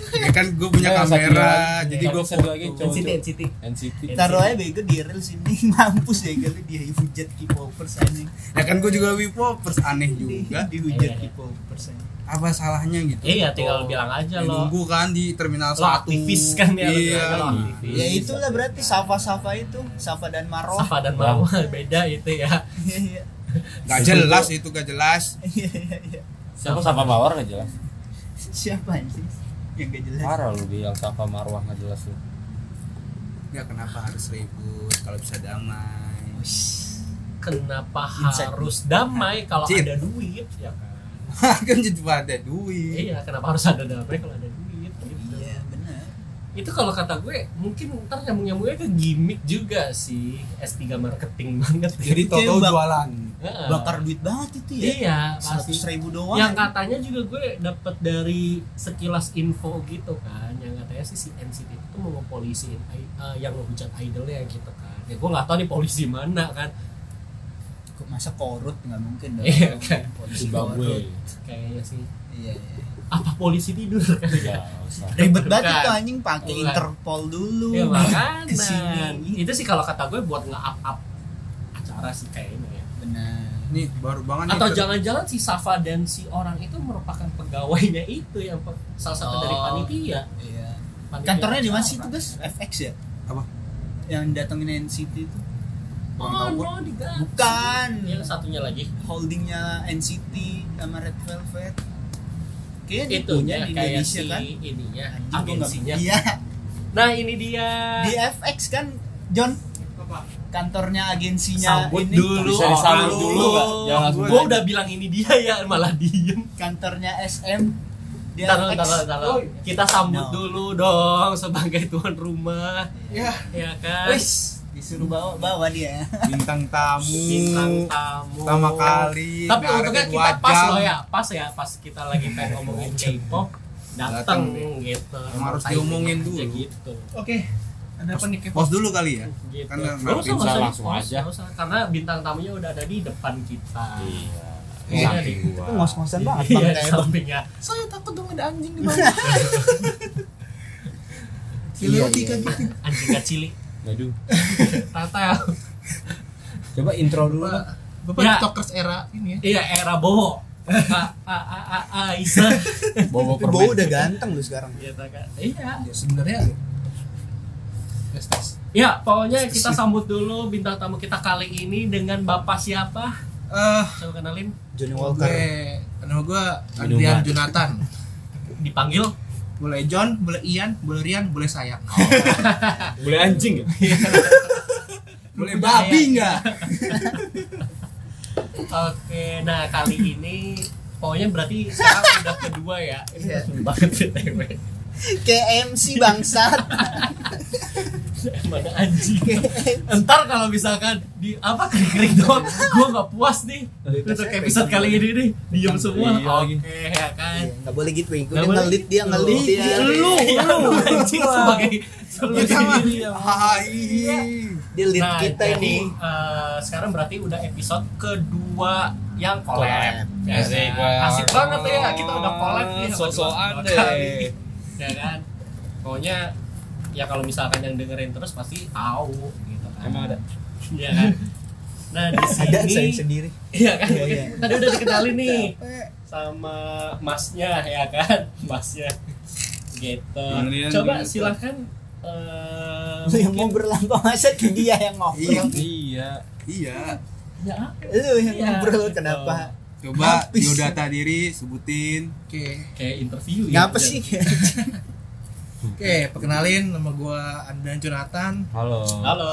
Ya kan gue punya Nah, satunya kamera, lagi. jadi gue lagi foto. cowok. NCT NCT. NCT. Taruh aja bego di reels ini mampus ya kali dia hujat K-popers anjing. Ya kan gue juga wipopers aneh juga. Dihujat Iya. K-popers anjing. Apa salahnya gitu? Iya, tinggal bilang aja Ya, lo. nunggu kan di terminal Lo satu. aktivis kan ya, Iya. lo aktivis. Ya itulah berarti Safa-Safa itu, Safa dan Marwah. Safa dan Marwah beda itu ya. Iya iya. Gak jelas itu gak jelas. Iya iya iya. Siapa Safa Mawar nggak jelas? Siapa anjing? Yang gak jelas. Parah lu bilang Safa Marwah nggak jelas lu. Ya kenapa harus ribut kalau bisa damai? Kenapa Insect. harus damai kalau Cip. ada duit ya kan? kan jadi pada duit. Iya, kenapa harus ada damai kalau ada duit gitu. Iya benar. Itu kalau kata gue mungkin ntar nyambung-nyambungnya ke gimmick juga sih S3 marketing banget. Jadi Toto jualan. Heeh. Bakar duit banget itu ya. Iya, pasti. Seratus ribu doang. yang katanya juga gue dapat dari sekilas info gitu kan yang katanya sih si NCT itu tuh mau ngepolisiin i- eh, yang ngehujat idolnya gitu kan ya gue nggak tahu nih polisi mana kan Kok masa korut nggak mungkin dong. Iya, kan. Polisi korut. kayaknya sih Iya iya. apa polisi tidur kan ya usah. Ribet banget Bukan. itu anjing pakai Bukan. Interpol dulu. ya makanan Ke sini. itu sih kalau kata gue buat nge-up up acara sih kayaknya ya Benar. Nih baru banget nih. atau jangan-jangan si Safa dan si orang itu merupakan pegawainya itu yang pe- salah satu dari Oh. panitia Iya. Panitia Kantornya di mana sih itu guys? FX ya? Apa? Yang datengin NCT itu? Oh no, diganti. Bukan. Yang satunya lagi. Holdingnya NCT sama Red Velvet. Kayaknya dia punya di kayak Indonesia si kan? ininya, agensinya. Iya. Nah ini dia. Di FX kan, John. Kantornya agensinya Sambut ini. dulu. Bisa disambut Oh, dulu. Jangan aja. udah bilang ini dia ya, malah diem. Kantornya SM. Di Ntar, FX. ntar, ntar, ntar. Kita sambut No. dulu dong sebagai tuan rumah, Ya, ya kan? Wis, disuruh bawa bawa dia. bintang tamu. Bintang tamu. Pertama kali. Tapi untungnya kita pas jam. loh ya, pas ya, pas kita lagi pengen ngomongin K-pop, datang gitu. Emang harus diomongin dulu. gitu. Oke. Ada apa nih? Pos dulu kali ya. gitu. Karena Nggak usah, usah langsung aja. usah. karena bintang tamunya udah ada di depan kita. Iya. Iya, gua. Itu ngos-ngosan banget Iya, sampingnya. Saya takut dong ada anjing di bawah. Iya, iya. gitu. Anjing kecil, Aduh. tata. Coba intro dulu. Bang. Bapak Ya. tiktokers era ini ya. Iya, era Bowo. A a a a a Isa. Bawa Bowo udah ganteng lu sekarang. Iya, kan? Iya. Ya sebenarnya Tes tes. Ya, pokoknya kita sambut dulu bintang tamu kita kali ini dengan Bapak siapa? Eh, Coba kenalin. Johnny Oke, Walker. nama gue. Adrian Jonathan. Dipanggil Boleh John, boleh Ian, boleh Rian, boleh saya. Boleh anjing ya? boleh babi nggak? Oke, nah kali ini pokoknya berarti sekarang udah kedua ya. Ini Iya. seru banget BTW. Kayak MC bangsat. Mana anjing? Entar kalau misalkan di apa krik krik doang gue nggak puas nih. Untuk episode kali ini nih diem semua. Iya. Oke lagi. ya kan? Nggak boleh gitu boleh. ngelit dia ngelit. Dia lu lu. Anjing sebagai sebagai dia lead nah kita jadi ini. eh, sekarang berarti udah episode kedua yang collab. Collab. Ya Asik kan? banget. asik banget. ya kita udah collab nih So-soan dua deh. Ya kan pokoknya ya kalau misalkan yang dengerin terus pasti tahu gitu kan Emang ada? Iya kan nah di sini ada saya sendiri iya kan Iya, iya. tadi udah dikenalin nih sama masnya ya kan masnya gitu Kemudian coba gitu. silahkan eh, lu yang apa masa ke dia yang Iya. ngobrol Iya. Iya. ya lu yang Iya, ngobrol gitu. kenapa Coba Habis. biodata diri sebutin. Oke, kayak interview ya ngapa sih oke, perkenalin nama gua Andan Jonathan. Halo. halo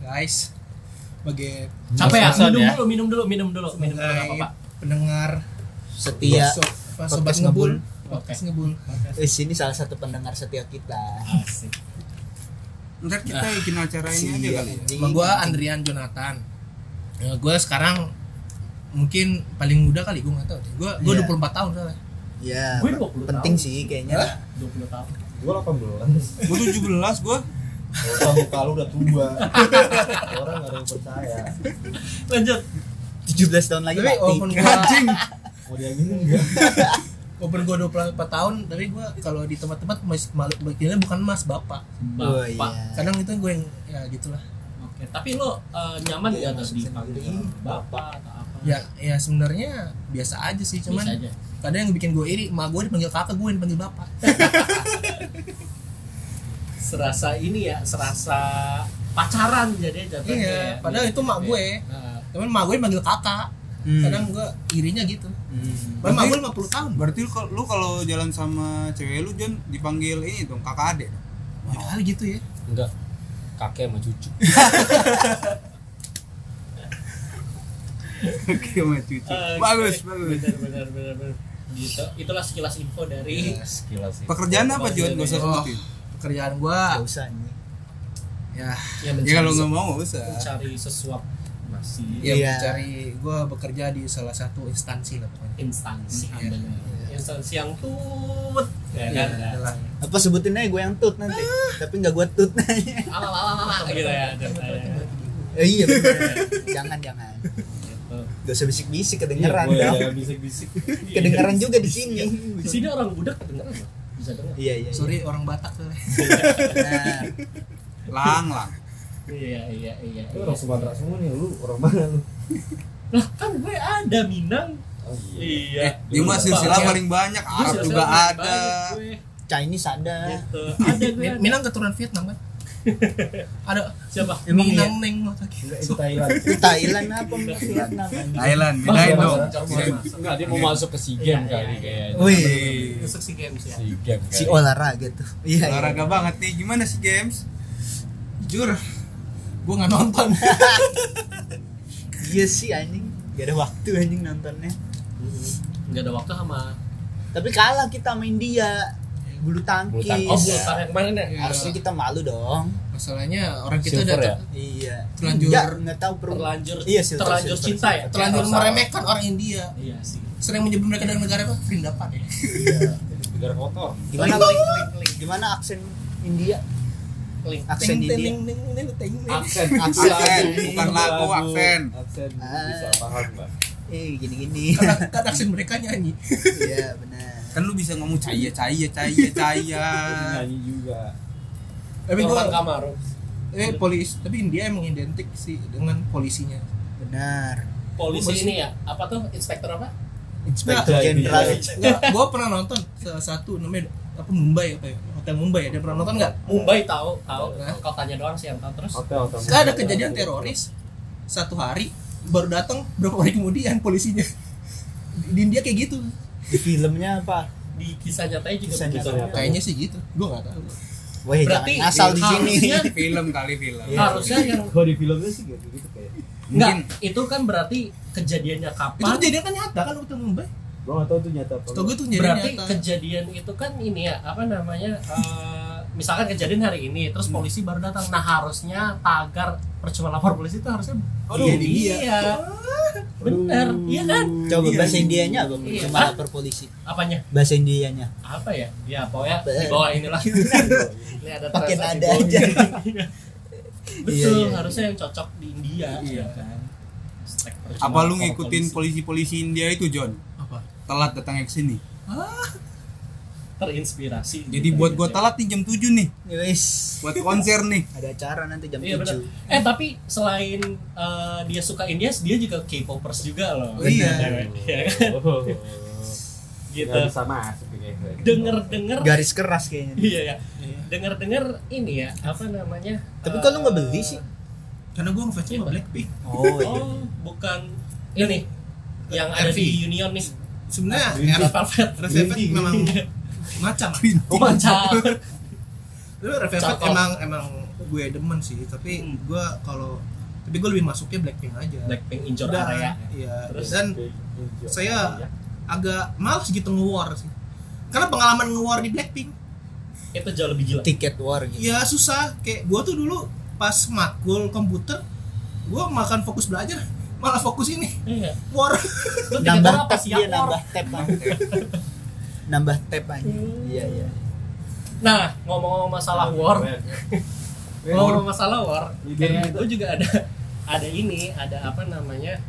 guys. Sebagai capek ya minum ya? dulu minum dulu minum dulu minum dulu nggak sebagai apa-apa pendengar setia sob, apa, sobat ngebul, Ngebul. podcast ngebul. eh sini salah satu pendengar setia kita asik Ntar kita bikin acara ini aja Iya, kali ya. Nama gua Andrian Jonathan. Ya, gua sekarang mungkin paling muda kali gua nggak tahu deh. Gua gua Iya. 24 tahun soalnya. ya Gue 20 penting tahun. sih kayaknya 20 tahun Gua 18. Gua 17 gua. Kalau muka lu udah tua. Orang gak ada yang percaya. lanjut 17 tahun lagi Tapi mati walaupun gua Anjing. Mau diaminin enggak? walaupun gua 24 tahun, tapi gua kalau di tempat-tempat masih malu bagiannya bukan mas, bapak. oh bapak iya Kadang itu gue yang ya gitulah. oke tapi lo eh, nyaman Iya, nggak terus masuk dipanggil sendiri. bapak atau Ya ya sebenarnya biasa aja sih, cuman Biasa aja kadang yang bikin gue iri, emak gue dipanggil kakak, gue dipanggil bapak. serasa ini ya serasa pacaran jadi jatuhnya Iya, ya. padahal itu mak gue. Nah, Cuman emak gue manggil kakak. Hmm. Kadang gue irinya gitu. Hmm. Padahal emak gue 50 tahun. Berarti lu kalau- lu kalau jalan sama cewek lu Jon dipanggil ini dong kakak adek. Ya kali gitu ya. Enggak. Kakek sama cucu. Oke sama cucu. eh, Bagus, oke. bagus. benar benar benar benar. gitu itulah sekilas info dari Sekilas sih. Pekerjaan apa Jon? Gak usah Oh. sebutin. Pekerjaan gue Gak usah nih ya ya, Ya kalau nggak mau nggak usah. mencari sesuap nasi ya Iya. mencari gue bekerja di salah satu instansi lah pokoknya. instansi Iya. benar. instansi yang tut ya Iya, kan adalah. apa sebutin aja gue yang tut nanti tapi nggak gue tut nanya ala gitu ya eh, iya jangan jangan. Gak usah bisik-bisik Iya, kedengeran. dong jangan bisik-bisik. kedengeran juga di sini. Di sini orang budak kedengeran bisa dengar iya iya sorry orang Batak soalnya Benar. Lang, lang. iya iya iya Lu orang Sumatera semua nih, lu orang mana lu? lah kan gue ada Minang. Oh iya. Dia mah silsilah Iya. paling banyak, Arab juga ada. Chinese ada. Gitu. Ada gue. Minang keturunan Vietnam kan ada siapa? Emang Minang Neng Motaki Enggak, itu Thailand. Itu Thailand apa? Thailand, bang, dong. Enggak, dia mau masuk ke SEA Games Iya, kali iya, kayaknya. Wih, Masuk si games ya? SEA Games si olahraga tuh. Iya iya. Olahraga banget nih. Gimana sih games? jujur gue nggak nonton. Iya sih anjing. Gak ada waktu anjing nontonnya. Nggak ada waktu sama tapi kalah kita sama India bulu tangkis, Bulu tangkis. oh belum yang kemarin ya harusnya kita malu dong. Masalahnya orang kita Silver udah ya? iya. Terlanjur- nggak nggak tahu per terlanjur iya silver, terlanjur silver, cinta ya? terlanjur Masalah. meremehkan orang India. Iya sih. Sering menyebut mereka dengan negara apa? Vrindavan ya? Negara kotor. gimana Link, link, link, gimana aksen India? Link. aksen Ting, ting, India. ting, ting, ting, ting, ting. Aksen, Aksen, bukan lagu, aksen. Aksen. Bisa paham, Mbak. eh gini gini kan, kan aksen mereka nyanyi. Iya benar Kan lu bisa ngomong caya, caya, caya, caya. Nyanyi juga. tapi gue Norman Kamaru eh polis tapi India emang identik sih dengan polisinya. Benar. Polisi ini ya? Apa tuh? Inspektor apa? Inspektur Nah, jenderal. gue pernah nonton salah satu namanya apa Mumbai apa ya? Hotel Mumbai ya dia pernah nonton nggak Mumbai tahu tahu. Nah. kotanya doang sih yang tahu terus? Hotel, hotel. Ada kejadian teroris satu hari baru datang berapa hari kemudian polisinya. Di India kayak gitu filmnya apa di kisah nyatanya juga Kisah nyatanya. kayaknya sih gitu gue nggak tahu Wah, Berarti ngasal di sini. Film kali film. harusnya yang Kalau di filmnya sih gitu, gitu kayak. enggak Mungkin itu kan berarti kejadiannya itu kapan kejadian kan nyata kan hotel Mumbai Gua nggak tahu tuh nyata apa. Setahu gue tuh jadi berarti nyata. kejadian itu kan ini ya apa namanya eh, misalkan kejadian hari ini terus Hmm. polisi baru datang nah harusnya tagar percuma lapor polisi itu harusnya Aduh, iya, iya. iya. bener iya kan Coba Iya, bahasa iya. Indianya apa? Iya. Cuma Hah? lapor polisi. apanya Bahasa Indianya. apa ya ya pokoknya Be- di bawah inilah ini ada Pakai nada aja. betul Iya, iya. harusnya yang cocok di India Iya. ya kan percuma Apa lu ngikutin polisi. polisi-polisi India itu, John? Apa? Telat datang ke sini. Terinspirasi Jadi gitu buat ya, gua ya. telat nih jam 7 nih Wis. buat konser nih. Ada acara nanti jam Iya benar. 7. Eh tapi selain eh, dia suka India, dia juga K-popers juga loh. Oh, iya. Iya kan? Oh. Gitu. Nggak bisa masuk kayak gitu. Denger-denger Garis keras kayaknya. Iya ya. Denger-denger ini ya, apa namanya? Tapi eh, kalau nggak beli sih. Karena gue ngefansnya sama Iya, Blackpink. Oh, iya. Oh, bukan ini yang ada RV. di Union nih. Sebenarnya Red Red Velvet. Red Macam. Oh, macam. Tapi Red Velvet Cakep. emang emang gue demen sih, tapi Hmm. gue kalau tapi gue lebih masuknya Blackpink aja. Blackpink injur Udah, area. Iya. Terus? Dan saya agak males gitu nge-war sih. Karena pengalaman nge-war di Blackpink Itu jauh lebih gila. Tiket war gitu. ya susah. Kayak gue tuh dulu pas matkul komputer, gue makan fokus belajar, malah fokus ini Iya. war. Lu Nambah apa tab sih? dia nambah tab. nambah tab aja. Iya, iya. Nah, ngomong-ngomong masalah war, ngomong masalah war kayak gue juga ada ada ini ada apa namanya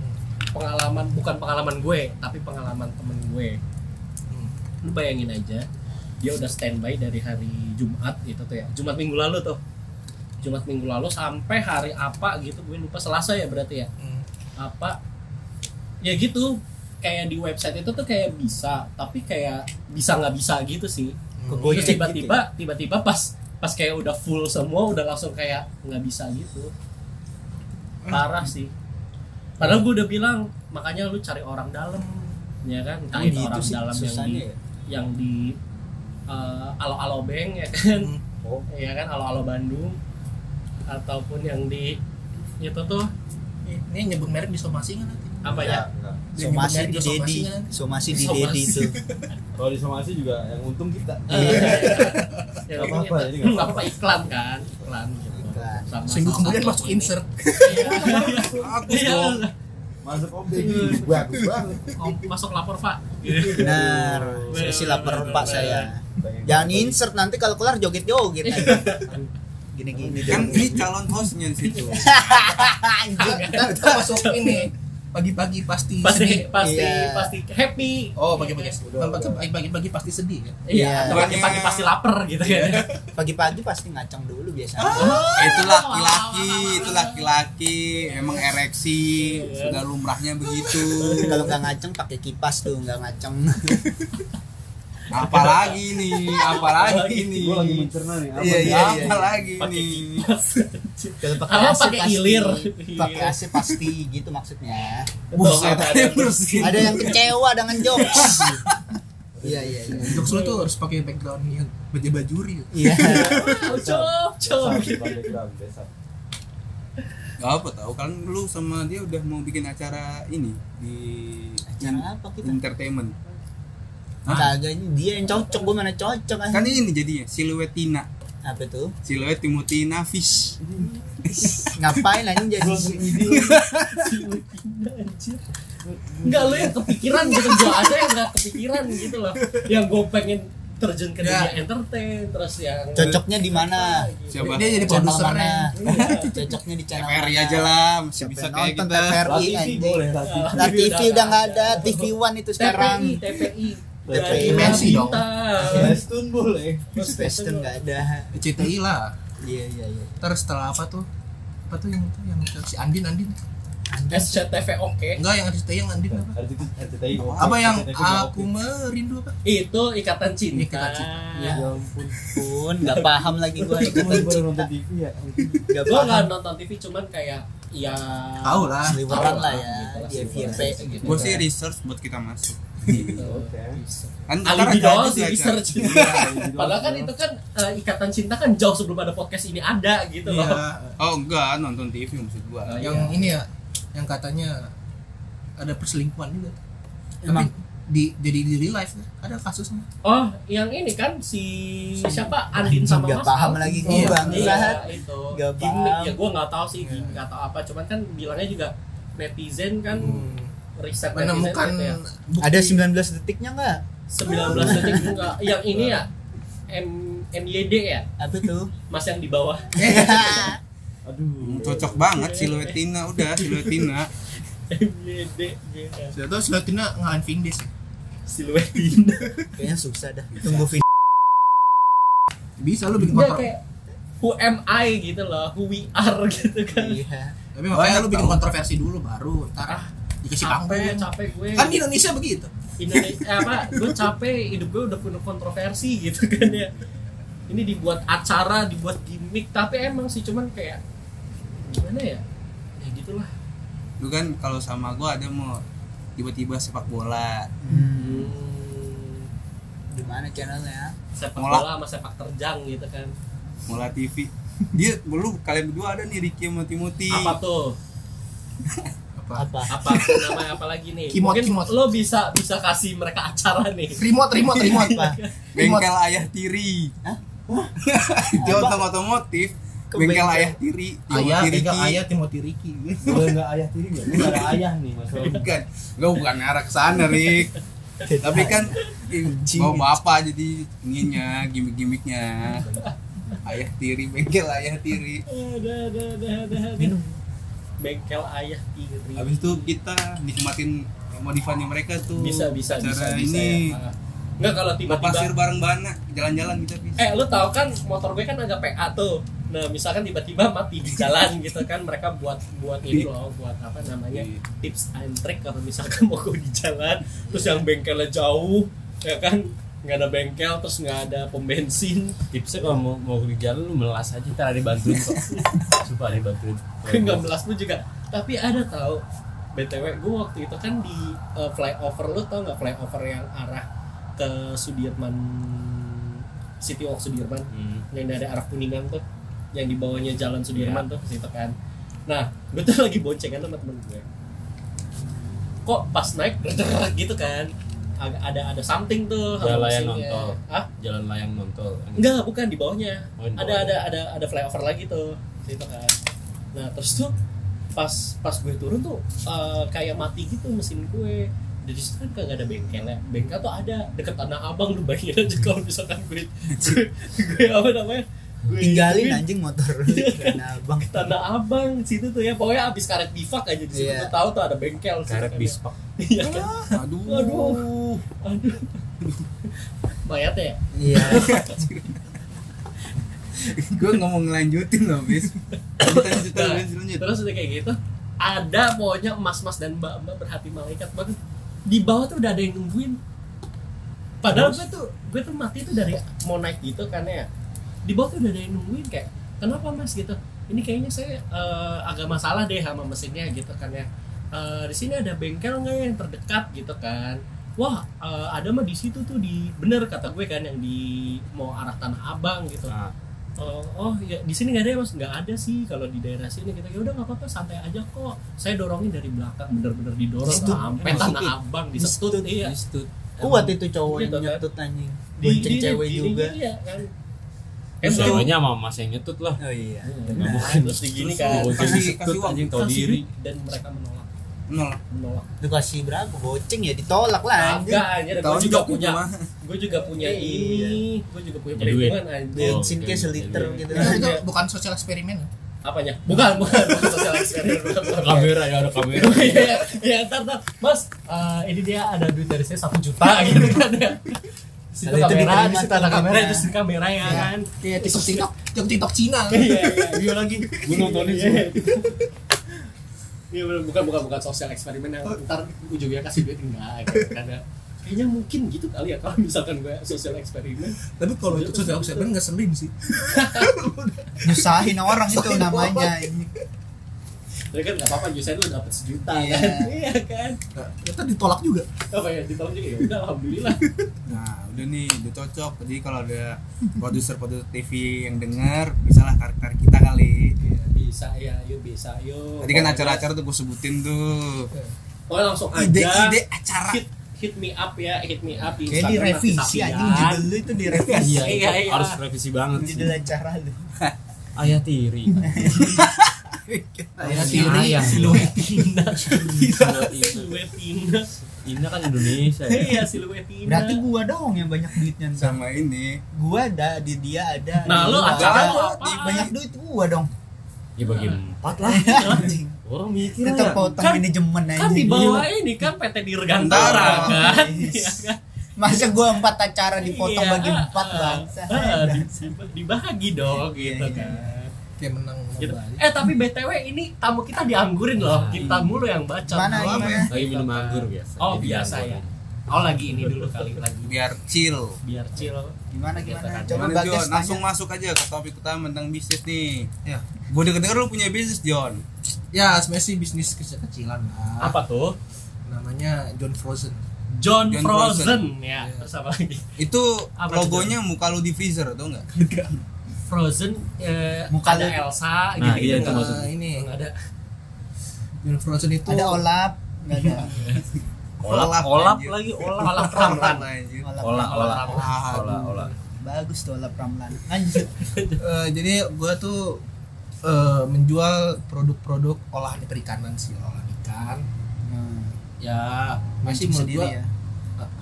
pengalaman bukan pengalaman gue tapi pengalaman temen gue. Lu bayangin aja dia udah standby dari hari Jumat itu tuh ya. Jumat minggu lalu tuh. Jumat minggu lalu sampai hari apa gitu gue lupa Selasa ya berarti ya. Apa? Ya gitu kayak di website itu tuh kayak bisa tapi kayak bisa nggak bisa gitu sih. Ke Terus tiba-tiba gitu tiba-tiba pas pas kayak udah full semua udah langsung kayak nggak bisa gitu. Parah sih. Padahal gue udah bilang makanya lu cari orang dalam ya kan? Entah Emang itu gitu orang sih dalam yang di ya. yang di eh, alo-alo bank ya kan? Oh. ya kan? Alo-alo Bandung. Ataupun yang di itu tuh. Ini nyebut merek di somasi nggak? Apa ya Dia Somasi di Dedi. somasi di. Dedi itu. Kalau di somasi juga yang untung kita. Eh, ya, apa-apa, kita- ini nggak nggak apa-apa iklan kan iklan Iklan. Sama Seminggu kemudian masuk insert. Iya. Bagus Iya. dong. Masuk om baby. Bagus banget. Masuk lapor pak Benar. Saya sih lapar Pak saya. Jangan insert nanti kalau kelar joget-joget. Gini-gini Kan ini calon hostnya di situ. Masuk ini pagi-pagi pasti pasti sedih. pasti Iya. pasti happy Oh, pagi-pagi. Udah. pagi-pagi pasti sedih ya. iya Iya. atau pagi-pagi pasti lapar gitu kan Pagi-pagi pasti ngacang dulu biasanya. itu laki-laki, itu laki-laki, emang ereksi, sudah lumrahnya begitu. Kalau nggak ngaceng pakai kipas tuh, nggak ngaceng. Apalagi nih, apalagi nih. Gue lagi mencerna nih. Apa Iya, nih? iya, iya. Apalagi pakai nih. kipas Kalau pakai AC pakai pasti. ilir. Pakai Iya. AC pasti gitu maksudnya. Buset, ada. Ada yang kecewa dengan jokes. Iya iya iya. Jokes lu tuh harus pakai background yang baju bajuri. Iya. cocok cocok Besar, background, besar. Gak apa tau kan lu sama dia udah mau bikin acara ini di Acara apa kita? entertainment. Kagak ini dia yang cocok, gue mana cocok kan? Kan ini jadinya siluet Tina, Apa tuh? siluet Timothy Nafis. Ngapain anjing jadi Enggak lu yang kepikiran gitu gua aja yang enggak kepikiran gitu loh yang gue pengen terjun ke dunia Ya. entertain terus yang cocoknya di mana? Siapa? Dia jadi produsernya. mana? Cocoknya di channel TVRI aja lah, masih Siapa bisa yang kayak nonton kita. TVRI anjing? boleh, lah, TV. Udah nggak ada, TV One itu sekarang. TPI TPI TPI Mensi dong. Western boleh. Western nggak ada. CTI lah. Iya iya iya. Terus setelah apa tuh? Apa tuh yang itu yang si Andin Andin? SCTV oke Enggak yang RCTI yang Andin apa? RCTI. oke. Apa yang aku merindu apa? itu ikatan cinta Ikatan cinta. Ya ampun. Pun nggak paham lagi gua baru cinta. nonton TV ya. Nggak gue nggak nonton TV cuman kayak ya Tahu lah. Seliweran lah ya Gitu lah, di. FYP gitu. Gue sih research buat kita masuk. Oke. Kan ntar alibi ada doang sih research padahal kan itu kan eh, ikatan cinta kan jauh sebelum ada podcast ini ada gitu loh. Iya. Oh enggak, nonton TV maksud gua. Oh, Yang ini ya, yang katanya ada perselingkuhan juga. Emang? di jadi di real life ada kasusnya. Oh, yang ini kan si siapa? Andin sama Gak Mas? paham Al. lagi Oh, gue bang Iya, itu. Gak paham. ya gue nggak tahu sih gimmick atau apa, cuman kan bilangnya juga netizen kan riset menemukan netizen gitu ya. bukti. ada 19 detiknya nggak 19 detik enggak. Yang ini ya M MYD ya, apa tuh Mas yang di bawah. aduh cocok banget siluet Tina udah siluet Tina MYD. iya. sudah tahu Slotina ngalahin Vindis Siluet Tina. kayaknya susah dah tunggu video bisa lu bikin Enggak kayak who am I gitu loh, who we are gitu kan. iya tapi makanya lu bikin kontroversi dulu baru ntar dikasih Capek, panggung capek gue. kan di Indonesia begitu. Indonesia eh, apa gue capek hidup gue udah penuh kontroversi gitu kan ya. Ini dibuat acara dibuat gimmick tapi emang sih cuman kayak gimana ya? Ya gitulah. Lu kan kalau sama gua ada mau tiba-tiba sepak bola. Hmm. di mana channelnya? Sepak Mola. bola sama sepak terjang gitu kan. Mola TV dia belum kalian berdua ada nih Ricky sama Timothy. Apa tuh apa? Apa? Apa? Namanya apa lagi nih? Kimot, mungkin kimot. lo bisa bisa kasih mereka acara nih. Remote remote remote apa? Bengkel ayah tiri. Hah? otom otomotif Ke bengkel bengkel. ayah tiri. Ayah pegang Ricky. ayah Timothy Ricky gue nggak ayah tiri gue ada ayah nih masalah bukan. Gue bukan arah ke sana Rik. Tapi kan mau bapak jadi ininya gimmick-gimmicknya. Ayah tiri bengkel ayah tiri. Ada bengkel ayah tiri. Habis itu kita nikmatin modifannya mereka tuh bisa bisa bisa, cara bisa ini. ya. Enggak kalau tiba-tiba pasir bareng bana jalan-jalan kita bisa Eh lu tahu kan motor gue kan agak PA tuh. Nah misalkan tiba-tiba mati di jalan gitu kan mereka buat buat ini loh buat apa namanya tips and trick kalau misalkan mau gue di jalan terus yang bengkelnya jauh ya kan nggak ada bengkel terus nggak ada pom bensin. Tipsnya kalau mau mau di jalan lu melas aja ntar ada dibantuin kok. Sumpah ada dibantuin gue nggak melas lu juga. Tapi ada tahu btw gue waktu itu kan di uh, flyover lu tau nggak flyover yang arah ke Sudirman City Walk Sudirman? Hmm. yang dari arah kuningan tuh yang di bawahnya jalan Sudirman tuh ke situ kan. Nah gue tuh lagi boncengan sama temen gue kok pas naik gitu kan ada ada something tuh Jalan layang nontol. Hah? jalan layang nontol. Enggak bukan di bawahnya. Oh, ada ada ada ada flyover lagi tuh situ kan. Nah terus tuh pas pas gue turun tuh eh, kayak mati gitu mesin gue. Dari situ kan kagak ada bengkelnya. Bengkel tuh ada deket tanah abang lu bayangin aja kalau misalkan gue gue, gue apa namanya tinggalin anjing motor. Nah bang tanah abang situ tuh ya. Pokoknya abis karet bifak aja di situ Iya. tuh tahu tuh ada bengkel karet kan ya. bispak iya kan? Aduh. Aduh. aduh. Mayat ya? Iya. Gue nggak mau ngelanjutin loh bis. Lanjut lanjut Nah, lanjut lanjut. terus udah kayak gitu ada pokoknya emas-emas dan mbak-mbak berhati malaikat. Banget di bawah tuh udah ada yang nungguin. Padahal gue tuh gue tuh mati tuh dari mau naik gitu kan ya di bawah tuh udah ada yang nungguin kayak kenapa mas? Gitu. Ini kayaknya saya eh, agak masalah deh sama mesinnya gitu kan ya. Eh, di sini ada bengkel nggak yang terdekat? Gitu kan. Wah eh, ada mah di situ tuh di bener kata gue kan yang di mau arah tanah abang gitu. Nah, Oh, oh ya di sini nggak ada ya mas? Nggak ada sih kalau di daerah sini kita ya udah nggak apa-apa santai aja kok. Saya dorongin dari belakang bener-bener didorong Disetut. sampai tanah abang disetut iya. Istut. kuat itu cowok Gitu yang kan. nyetut anjing. Di- di- cewek di- juga. iya kan Emang- ceweknya sama mas yang nyetut lah. Oh iya Nggak mungkin. Terus digini Terus kan Kasih- kasih waktu, anjing Kasih diri. dan mereka menolak. Nol menolak. Lu kasih berapa? Goceng ya ditolak lah agak aja gue juga punya mah. gue juga punya Iya. ini gue juga punya Ya, perhitungan anjing. Bensin oke, kayak seliter gitu. Nah, itu bukan sosial eksperimen. Apanya? Bukan bukan. Bukan sosial eksperimen. Kamera ya ada kamera. Iya, iya, ntar, ntar. Mas, eh, ini dia ada duit dari saya satu juta gitu kan ya. Situ Lalu itu kamera, di situ ada tuh. kamera, Iya. di situ kamera ya kan. kayak tiktok tiktok tiktok tiktok Cina Iya, iya, iya lagi. gue nontonin Iya. Iya, bukan bukan bukan sosial eksperimen yang ntar ujungnya kasih duit enggak ya. Kayaknya mungkin gitu kali ya kalau misalkan gue sosial eksperimen. tapi kalau itu sosial eksperimen nggak sering sih nyusahin orang itu namanya ini Tapi kan nggak apa-apa, nyusahin lu dapet sejuta Iya. kan. Iya kan. Nah, kita ditolak juga Apa ya, ditolong juga ya udah alhamdulillah. nah udah nih udah cocok jadi kalau ada produser produser TV yang dengar bisalah karakter kita kali Bisa ya, yuk bisa yuk. tadi kan acara-acara tuh gue sebutin tuh Pokoknya langsung aja. ide-ide acara hit hit me up ya hit me up di Kayak Instagram direvisi Safian. judul lu itu direvisi. Iya, iya, iya. harus revisi banget sih Judul acara lu. ayah tiri Ayah. Siluetina Siluetina. Siluetina Ina kan Indonesia ya Iya Siluetina Berarti gua dong yang banyak duitnya sama ini Gua ada di dia ada. Nah, lu acara ada. lu banyak duit gua dong. ya bagi empat lah Anjing. orang mikir Tetap ya potong Kan- manajemen aja. kan di bawah ini kan PT Dirgantara kan. Iya kan? Masa gua empat acara dipotong Iya, bagi empat bangsa. ah, di- dibagi dong gitu Iya, kan kayak menang Gitu. Eh tapi BTW ini tamu kita dianggurin loh. Nah, Kita mulu yang baca. Mana, gimana? ya. lagi minum anggur biasa Oh Jadi biasa ya. Oh lagi ini dulu kali lagi biar chill biar chill. Gimana gimana? Coba Gimana Bagas Jon? tanya. Langsung masuk aja ke topik utama tentang bisnis nih. Ya. Gue denger denger lu punya bisnis John. Ya, sebenarnya sih bisnis kecil-kecilan lah. Apa tuh? Namanya John Frozen. John, John Frozen. Frozen. ya. Iya. Terus apa lagi? Itu Apa logonya muka lu di freezer atau enggak? Frozen eh, Muka ada Elsa Nah, gitu. iya, gitu. itu. Nah, ini Nggak ada. John Frozen itu Ada Olap, enggak ada. olap Olap, olap anjir. lagi olap Olap Ramlan. olah Aduh. olah olah Bagus tuh Olap Ramlan. Lanjut. eh, jadi gua tuh eh, menjual produk-produk olahan perikanan sih, olahan ikan. Nah, Ya, masih menurut ya.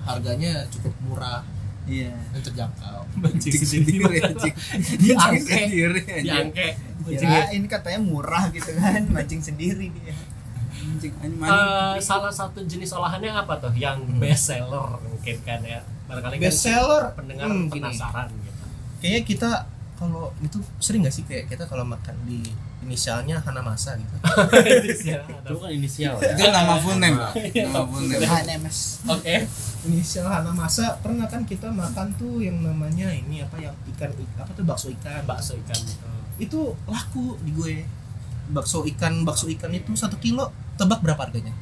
harganya cukup murah Iya. dan terjangkau. Mancing Cing sendiri. Diangke. sendiri anjing. Diangke. Kirain katanya murah gitu kan, mancing sendiri dia. Mancing. salah satu jenis olahannya apa tuh yang best seller mungkin kan ya barangkali kan Best seller pendengar hmm, gini. penasaran gitu Kayaknya kita kalau itu sering gak sih kayak kita kalau makan di inisialnya Hanamasa gitu. itu kan inisial ya Itu nama full name, Pak. Nama full name. HNMS. oke Inisial Hanamasa pernah kan kita makan tuh yang namanya ini apa yang ikan apa tuh bakso ikan. bakso ikan gitu Itu laku di gue. Bakso ikan bakso ikan itu satu kilo tebak berapa harganya?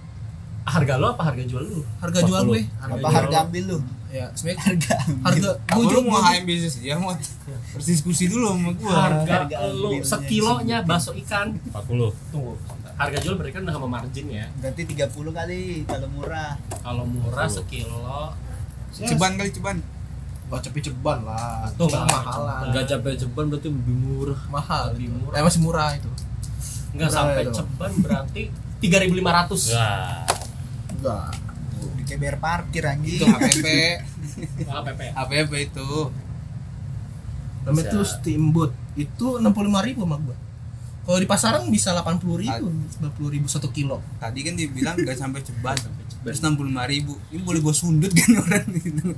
harga lo apa harga jual lu Harga jual 40. gue. Apa harga ambil lu? Ya, sebenarnya Harga harga Aku gue juga mau HM bisnis ya mau berdiskusi dulu sama gua. harga harga lu sekilonya bakso ikan 40 tunggu harga jual berarti kan udah sama margin ya Berarti 30 kali kalau murah. kalau murah sekilo Ceban kali ceban. Gak cepet ceban lah. Tuh, Itu nggak mahalan. nggak capek ceban berarti lebih murah Mahal. Lebih itu. murah. Eh, masih murah itu. nggak Murah sampai ceban berarti 3.500 Wah, Enggak. Kayak bayar parkir Itu anjing. HPP. Nggak PP HPP itu. Namanya tuh steamboat. Itu 65.000 ribu sama gua. Kalau di pasaran bisa 80.000 ribu, 90 ribu satu kilo. Tadi kan dibilang nggak sampai ceban. Terus 65 ribu. Ini boleh gua sundut kan orang itu.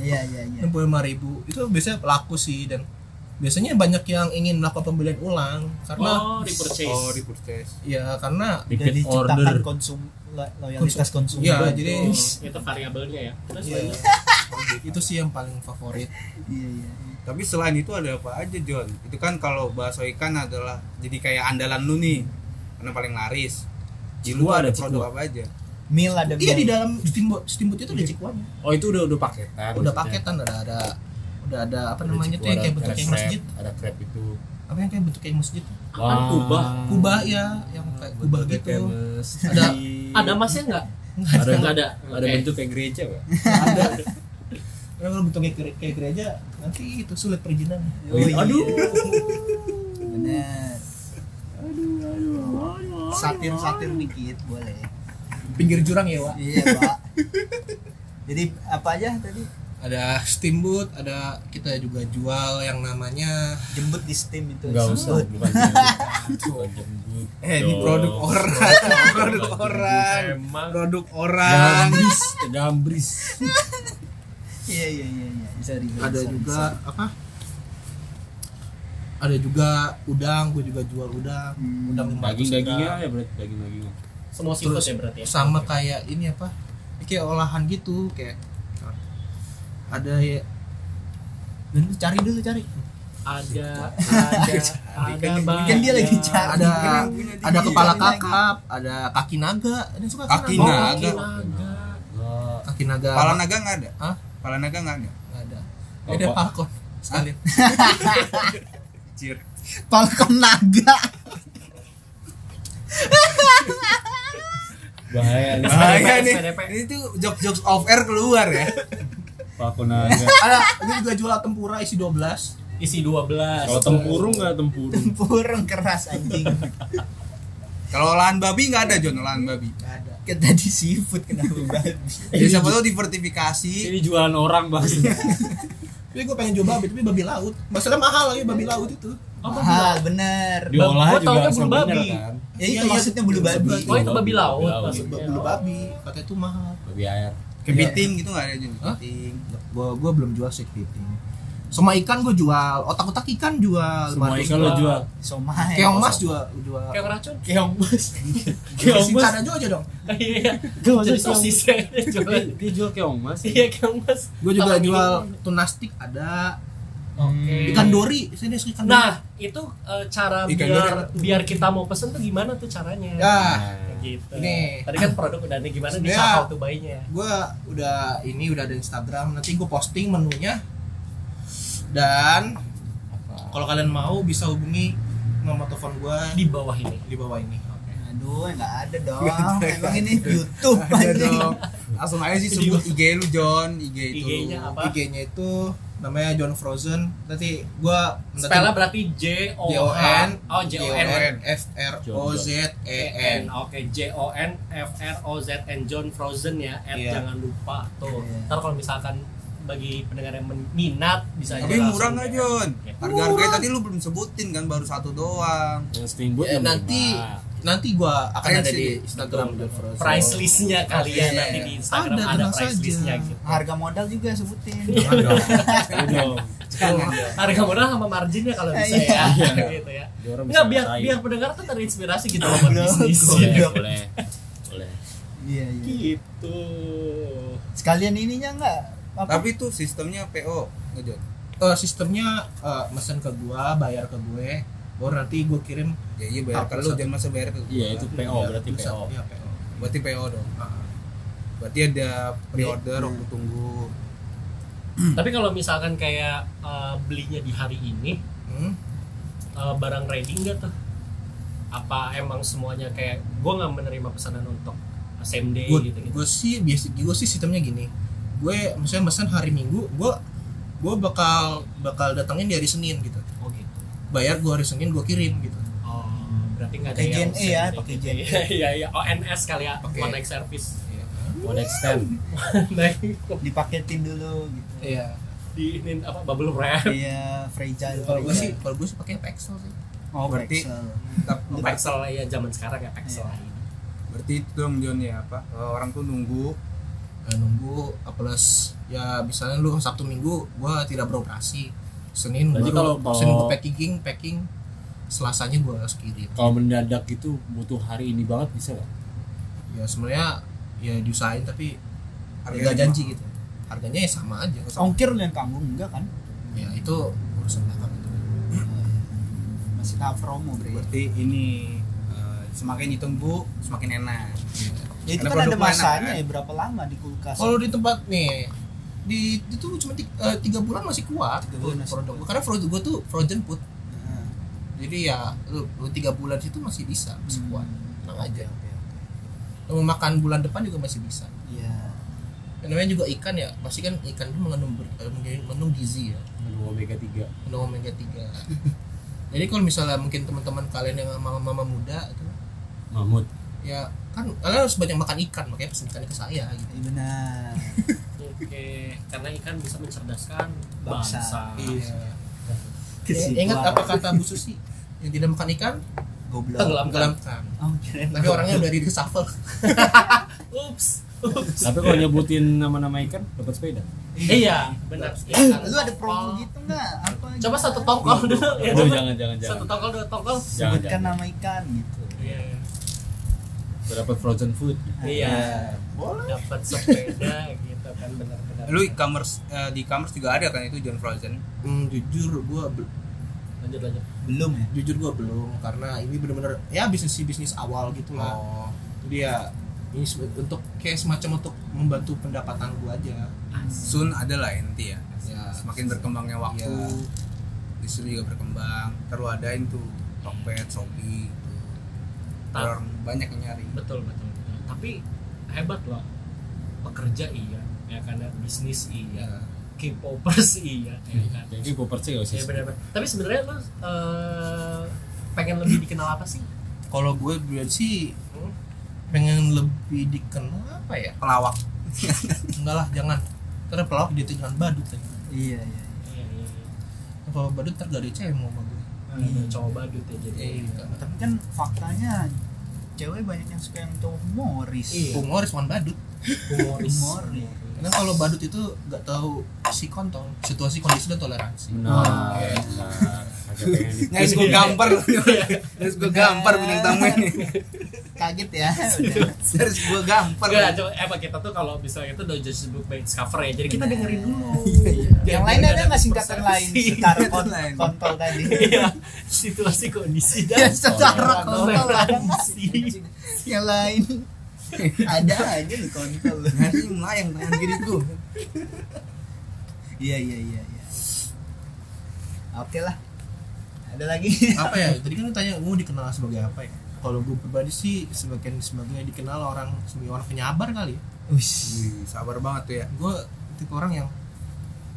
Iya iya iya. 65 ribu itu biasanya laku sih dan biasanya banyak yang ingin melakukan pembelian ulang karena oh di purchase Oh, di purchase. ya karena repeat diciptakan order konsum loyalitas konsumen. Iya, jadi- itu variabelnya ya terus Iya. itu sih yang paling favorit. Iya iya. Tapi selain itu ada apa aja John? Itu kan kalau bakso ikan adalah jadi kayak andalan lu nih. Karena paling laris. Di lu Cikua ada produk cikua. apa aja? Mil ada Iya di dalam steamboat steamboat itu ada cikuannya. oh itu udah udah paketan Udah paketan ada ada udah ada apa Ada namanya tuh yang kayak bentuk kayak masjid. ada crab itu Apa yang kayak bentuk kayak masjid? Kubah Kubah ya, yang kayak kubah gitu. Ada ada masnya nggak ada nggak ada ada Oke. bentuk kayak gereja pak ada. Karena kalau bentuknya kayak kayak gereja nanti itu sulit perizinan. Oh, iya. aduh Bener. Satir satir dikit boleh. Pinggir jurang ya, Wak. Iya pak. Jadi apa aja tadi? Ada steamboat, ada kita juga jual yang namanya Jembut di steam itu. nggak usah Jembut. bukan jembut Eh, ini produk orang. produk orang. Produk orang. gambris gambris Iya iya iya iya. Bisa ada juga apa? Ada juga udang, gue juga jual udang. Hmm. Udang 500 daging dagingnya ya berarti daging dagingnya semua Terus ya berarti ya sama kayak ini apa? Kayak olahan gitu, kayak ada ya Dan lu cari dulu cari. ada ada ada Kan dia lagi cari. ada ada kepala kakap, ada kaki naga, ada suka Kaki Oh, naga. kaki naga. Kaki naga. Kepala naga nggak ada? Hah? Kepala naga nggak ada? Nggak ada. Oh, Ada falcon sekalian. Cir. Falcon naga. bahaya nih bahaya nih tuh jokes jokes off air keluar ya Paku naga ada ini juga jual tempura isi 12 isi 12 kalau tempurung nggak tempurung? Tempurung keras anjing. kalau olahan babi nggak ada John olahan babi. Nggak ada. Kan tadi seafood kenapa babi? jadi siapa tahu diversifikasi. ini jualan orang bang. Tapi gue pengen jual babi tapi babi laut. Masalah mahal lagi babi laut itu. Mahal bener. diolah juga bulu sebenarnya babi. kan? Ya itu maksudnya bulu babi. oh itu babi laut. Babi. Laut. maksudnya bulu babi katanya itu mahal. Babi air kepiting gitu nggak ada John Hah? kepiting gue gue belum jual sih kepiting sama ikan gue jual otak-otak ikan jual semua 500 ikan lo jual? Somai. keong mas jual jual. Kayak racun? Keong mas. keong mas. Singkat aja aja dong. Iya. Jadi maksud sosis dia jual keong mas. Iya keong mas. Gue juga jual tunastik ada oke. Ikan dori sini ikan dori. nah itu eh, cara Ikan biar dori. biar kita mau pesen tuh gimana tuh caranya? Ya. Kayak gitu. Ini. tadi kan produk udah nih gimana nih Sebenarnya- how to buy-nya gue udah ini udah ada Instagram. Nanti gue posting menunya. Dan kalau kalian mau bisa hubungi nomor telepon gue di bawah ini. Di bawah ini. Aduh, enggak ada dong. Emang ini YouTube dong. langsung aja sih sebut IG lu John. IG itu IG-nya apa? IG-nya itu namanya John Frozen nanti gue spellnya berarti J O N oh J O N F R O Z E N Oke, J O N F R O Z N John Frozen ya. Add Iya. jangan lupa tuh. Iya. Ntar kalau misalkan bagi pendengar yang minat bisa tapi murah nggak. John harga harganya tadi lu belum sebutin kan baru satu doang yang steamboat Ya, yang nanti. Nanti gue akan ada di. Instagram Price listnya kali ya Iya, nanti iya. di Instagram Ada, ada, price listnya gitu. Harga modal juga sebutin. Iya jangan John Harga murah sama marginnya kalau bisa Iya. ya. gitu ya. Bisa biar biar pendengar tuh terinspirasi gitu loh buat bisnis. boleh boleh Iya, iya. Gitu. Sekalian ininya enggak? Apa? tapi itu sistemnya PO nggak John Eh, sistemnya eh, mesen ke gua bayar ke gue baru nanti gue kirim ya iya bayar ke lu jangan masa bayar ke gua. iya itu PO Ya, berarti. PO Iya, PO. berarti PO dong Ah. berarti ada pre-order waktu tunggu Tapi kalau misalkan kayak eh, belinya di hari ini Hmm. eh, barang ready enggak tuh? Apa emang semuanya kayak gue nggak menerima pesanan untuk same day gue gitu gitu? gue sih biasa gue sih sistemnya gini gue misalnya pesan hari minggu gue gue bakal bakal datangin di hari senin Oh gitu. Bayar gue hari senin gue kirim gitu Oh berarti nggak ada Pakai yang JNE same ya, day pakai gitu. JNE. Iya iya ONS kali ya Pakai- one night service. one extend Naik Dipaketin dulu gitu. iya di ini apa bubble wrap. Iya, fragile. kalau gue sih kalau gue sih pakai Pexel sih Oh, berarti- Pexel. Oh, Pexel ya zaman sekarang ya Pexel. Iya. berarti itu dong John ya apa eh, orang tuh nunggu Eh, nunggu plus ya misalnya lu sabtu minggu gue tidak beroperasi senin Berarti baru kalau- senin gue packing packing selasanya gue harus kirim kalau mendadak gitu butuh hari ini banget bisa nggak ya sebenarnya ya diusahain tapi Harganya harga janji mahal. gitu harganya ya sama aja Ongkir lu yang tanggung enggak kan? ya itu urusan belakang itu Masih tahap promo, Bre. berarti ini eh, semakin ditunggu semakin enak Ya itu Karena kan ada masanya kan? ya berapa lama di kulkas. kalau di tempat nih di itu cuma eh, tiga bulan masih kuat. Tiga bulan masih produk gua karena produk gue tuh frozen food. Nah, jadi ya lu, lu tiga bulan situ masih bisa masih kuat. Tenang aja. lu mau makan bulan depan juga masih bisa. Iya. Dan namanya juga ikan ya pasti kan ikan itu mengandung ber- eh, mengandung gizi ya. Menu omega 3 mengandung omega 3 jadi kalau misalnya mungkin teman-teman kalian yang mama-mama muda itu mamut. ya kan kalian harus banyak makan ikan makanya pesen ikannya ke saya gitu. Iya benar. Oke, karena ikan bisa mencerdaskan Bangsa. bangsa. iya Ya, ingat apa kata Bu Susi yang tidak makan ikan Goblok. Tenggelam. tenggelamkan Oh, kirain tapi orangnya udah di reshuffle Ups. Ups. tapi kalau nyebutin nama-nama ikan dapat sepeda Iya, benar. Ikan, Lu ada promo gitu enggak? Apa? Coba gitu? satu tongkol dulu ya. Aduh, coba. jangan jangan Satu jangan tongkol dua tongkol. jangan Sebutkan jangan nama ikan gitu. Iya. dapat frozen food Iya. Boleh. Dapat sepeda gitu kan benar-benar. lu e-commerce eh, di e-commerce juga ada kan itu John Frozen hmm, jujur gua bel- lanjut lanjut. Belum ya? jujur gua belum karena ini bener-bener ya bisnis bisnis awal gitu lah oh jadi ya ini untuk kayak semacam untuk membantu pendapatan gua aja soon ada lah nanti ya ya semakin berkembangnya waktu Iya. distro juga berkembang terus adain tuh Tokped, Shopee gitu. Orang banyak yang nyari Betul betul. betul. tapi hebat loh pekerja iya ya karena bisnis iya. K-popers iya ya kan. Jadi gue percaya gak sih. ya benar tapi sebenarnya lo eh, pengen lebih dikenal apa sih? Kalau gue berarti sih Hmm? pengen lebih dikenal apa ya? Pelawak. Enggak lah jangan. Karena pelawak dia dengan badut ya. iya iya iya. Iya iya kalau badut ntar gak ada cewek mau sama gue. Ada cowok badut ya jadi. Iya. tapi kan faktanya cewek banyak yang suka yang cowok humoris. Iya. humoris bukan badut. Humoris. Humoris. Karena kalau badut itu nggak tahu si kontol situasi kondisi dan toleransi. Di- Nyaris gue gampar Nyaris gue gampar bintang tamu ini. Kaget ya. Nyaris gue gampar Enggak, coba emang kita tuh kalau misalnya itu udah just book by its cover ya. Jadi kita dengerin dulu. yang lain ada nggak singkatan lain setara kontol tadi? Iya, situasi kondisi ya dan setara kontol ada nggak? toleransi. yang lain ada aja lu kontol Nyaris melayang tangan kiri gue iya iya iya iya. Oke lah. Ada lagi? Apa ya? Tadi kan lu tanya gue dikenal sebagai apa ya? Kalau gue pribadi sih sebagian sebagai dikenal orang sebagai orang penyabar kali ya. Wih, sabar banget tuh ya. Gue tipe orang yang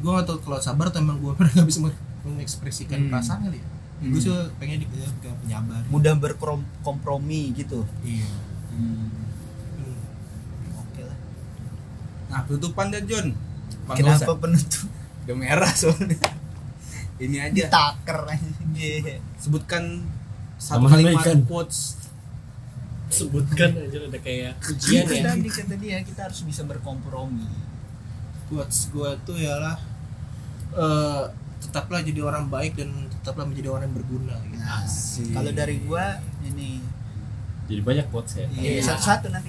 gue gak tau kalau sabar atau emang gue pernah gak bisa mengekspresikan Hmm. perasaan kali ya. Hmm. gue sih pengen dikenal sebagai penyabar. Mudah berkompromi gitu. Iya. Hmm. oke lah Nah tutupan dah John nggak kenapa usah? penutup Udah merah soalnya Ini aja ditaker aja Iya. Sebutkan Satu Aman kalimat kan? quotes Sebutkan aja udah kayak ujian Itu ya. tadi kata dia kita harus bisa berkompromi quotes gue tuh ialah eh tetaplah jadi orang baik dan tetaplah menjadi orang yang berguna gitu. nah, Asik. kalau dari gua ini Jadi banyak quotes ya. iya, satu-satu nanti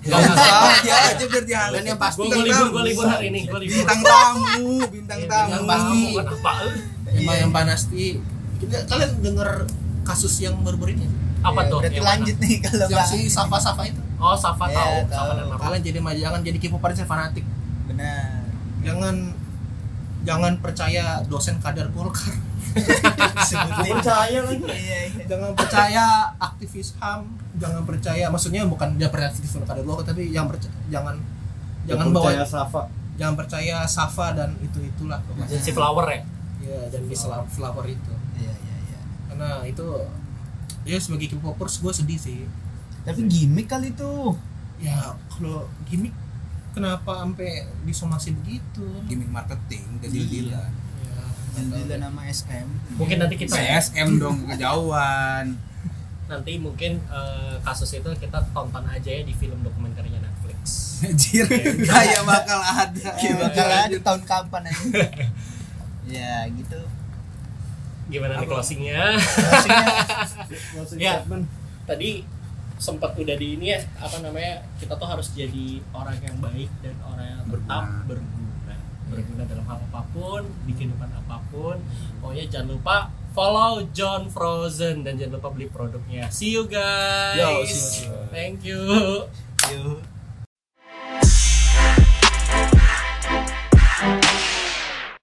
Gak usah aja aja biar dihalalin Dan yang pasti. Gue libur, gue libur hari ini, gue libur. Bintang tamu Bintang Iya, tamu. yang pasti. Apa? yang Iya. yang pasti kita kalian denger kasus yang baru-baru ini? Apa Ya, tuh? berarti lanjut nih kalau yang si Safa Safa itu. Oh, Safa tahu. Safa dan kalian jadi jangan jadi K-popers yang fanatik. Benar. Jangan jangan percaya dosen kadar Golkar sebutin Percaya lagi. iya iya jangan percaya aktivis HAM jangan percaya maksudnya bukan dia percaya aktivis kadar Golkar tapi yang percaya jangan jangan bawa percaya Safa. jangan percaya Safa dan itu itulah pokoknya. Si flower ya. ya dan di sel- flower itu iya iya iya karena itu ya sebagai K-popers gue sedih sih tapi gimmick kali tuh ya kalau gimmick kenapa sampai disomasi begitu Gimmick marketing Jadi Iya. Dilan ya. Jendela nama SM Mungkin nanti kita CSM dong kejauhan. Nanti mungkin eh, kasus itu kita tonton aja ya di film dokumenternya Netflix. Anjir. Kayak bakal ada. Ya bakal ada tahun kapan aja. Ya gitu. Gimana nih closingnya? Closingnya, Ya. Tadi sempat udah di ini ya apa namanya kita tuh harus jadi orang yang baik dan orang yang tetap Berguna. berguna berguna dalam hal apa pun di kehidupan apa pun. Pokoknya jangan lupa follow John Frozen dan jangan lupa beli produknya. See you guys. Yo, see you, see you. thank you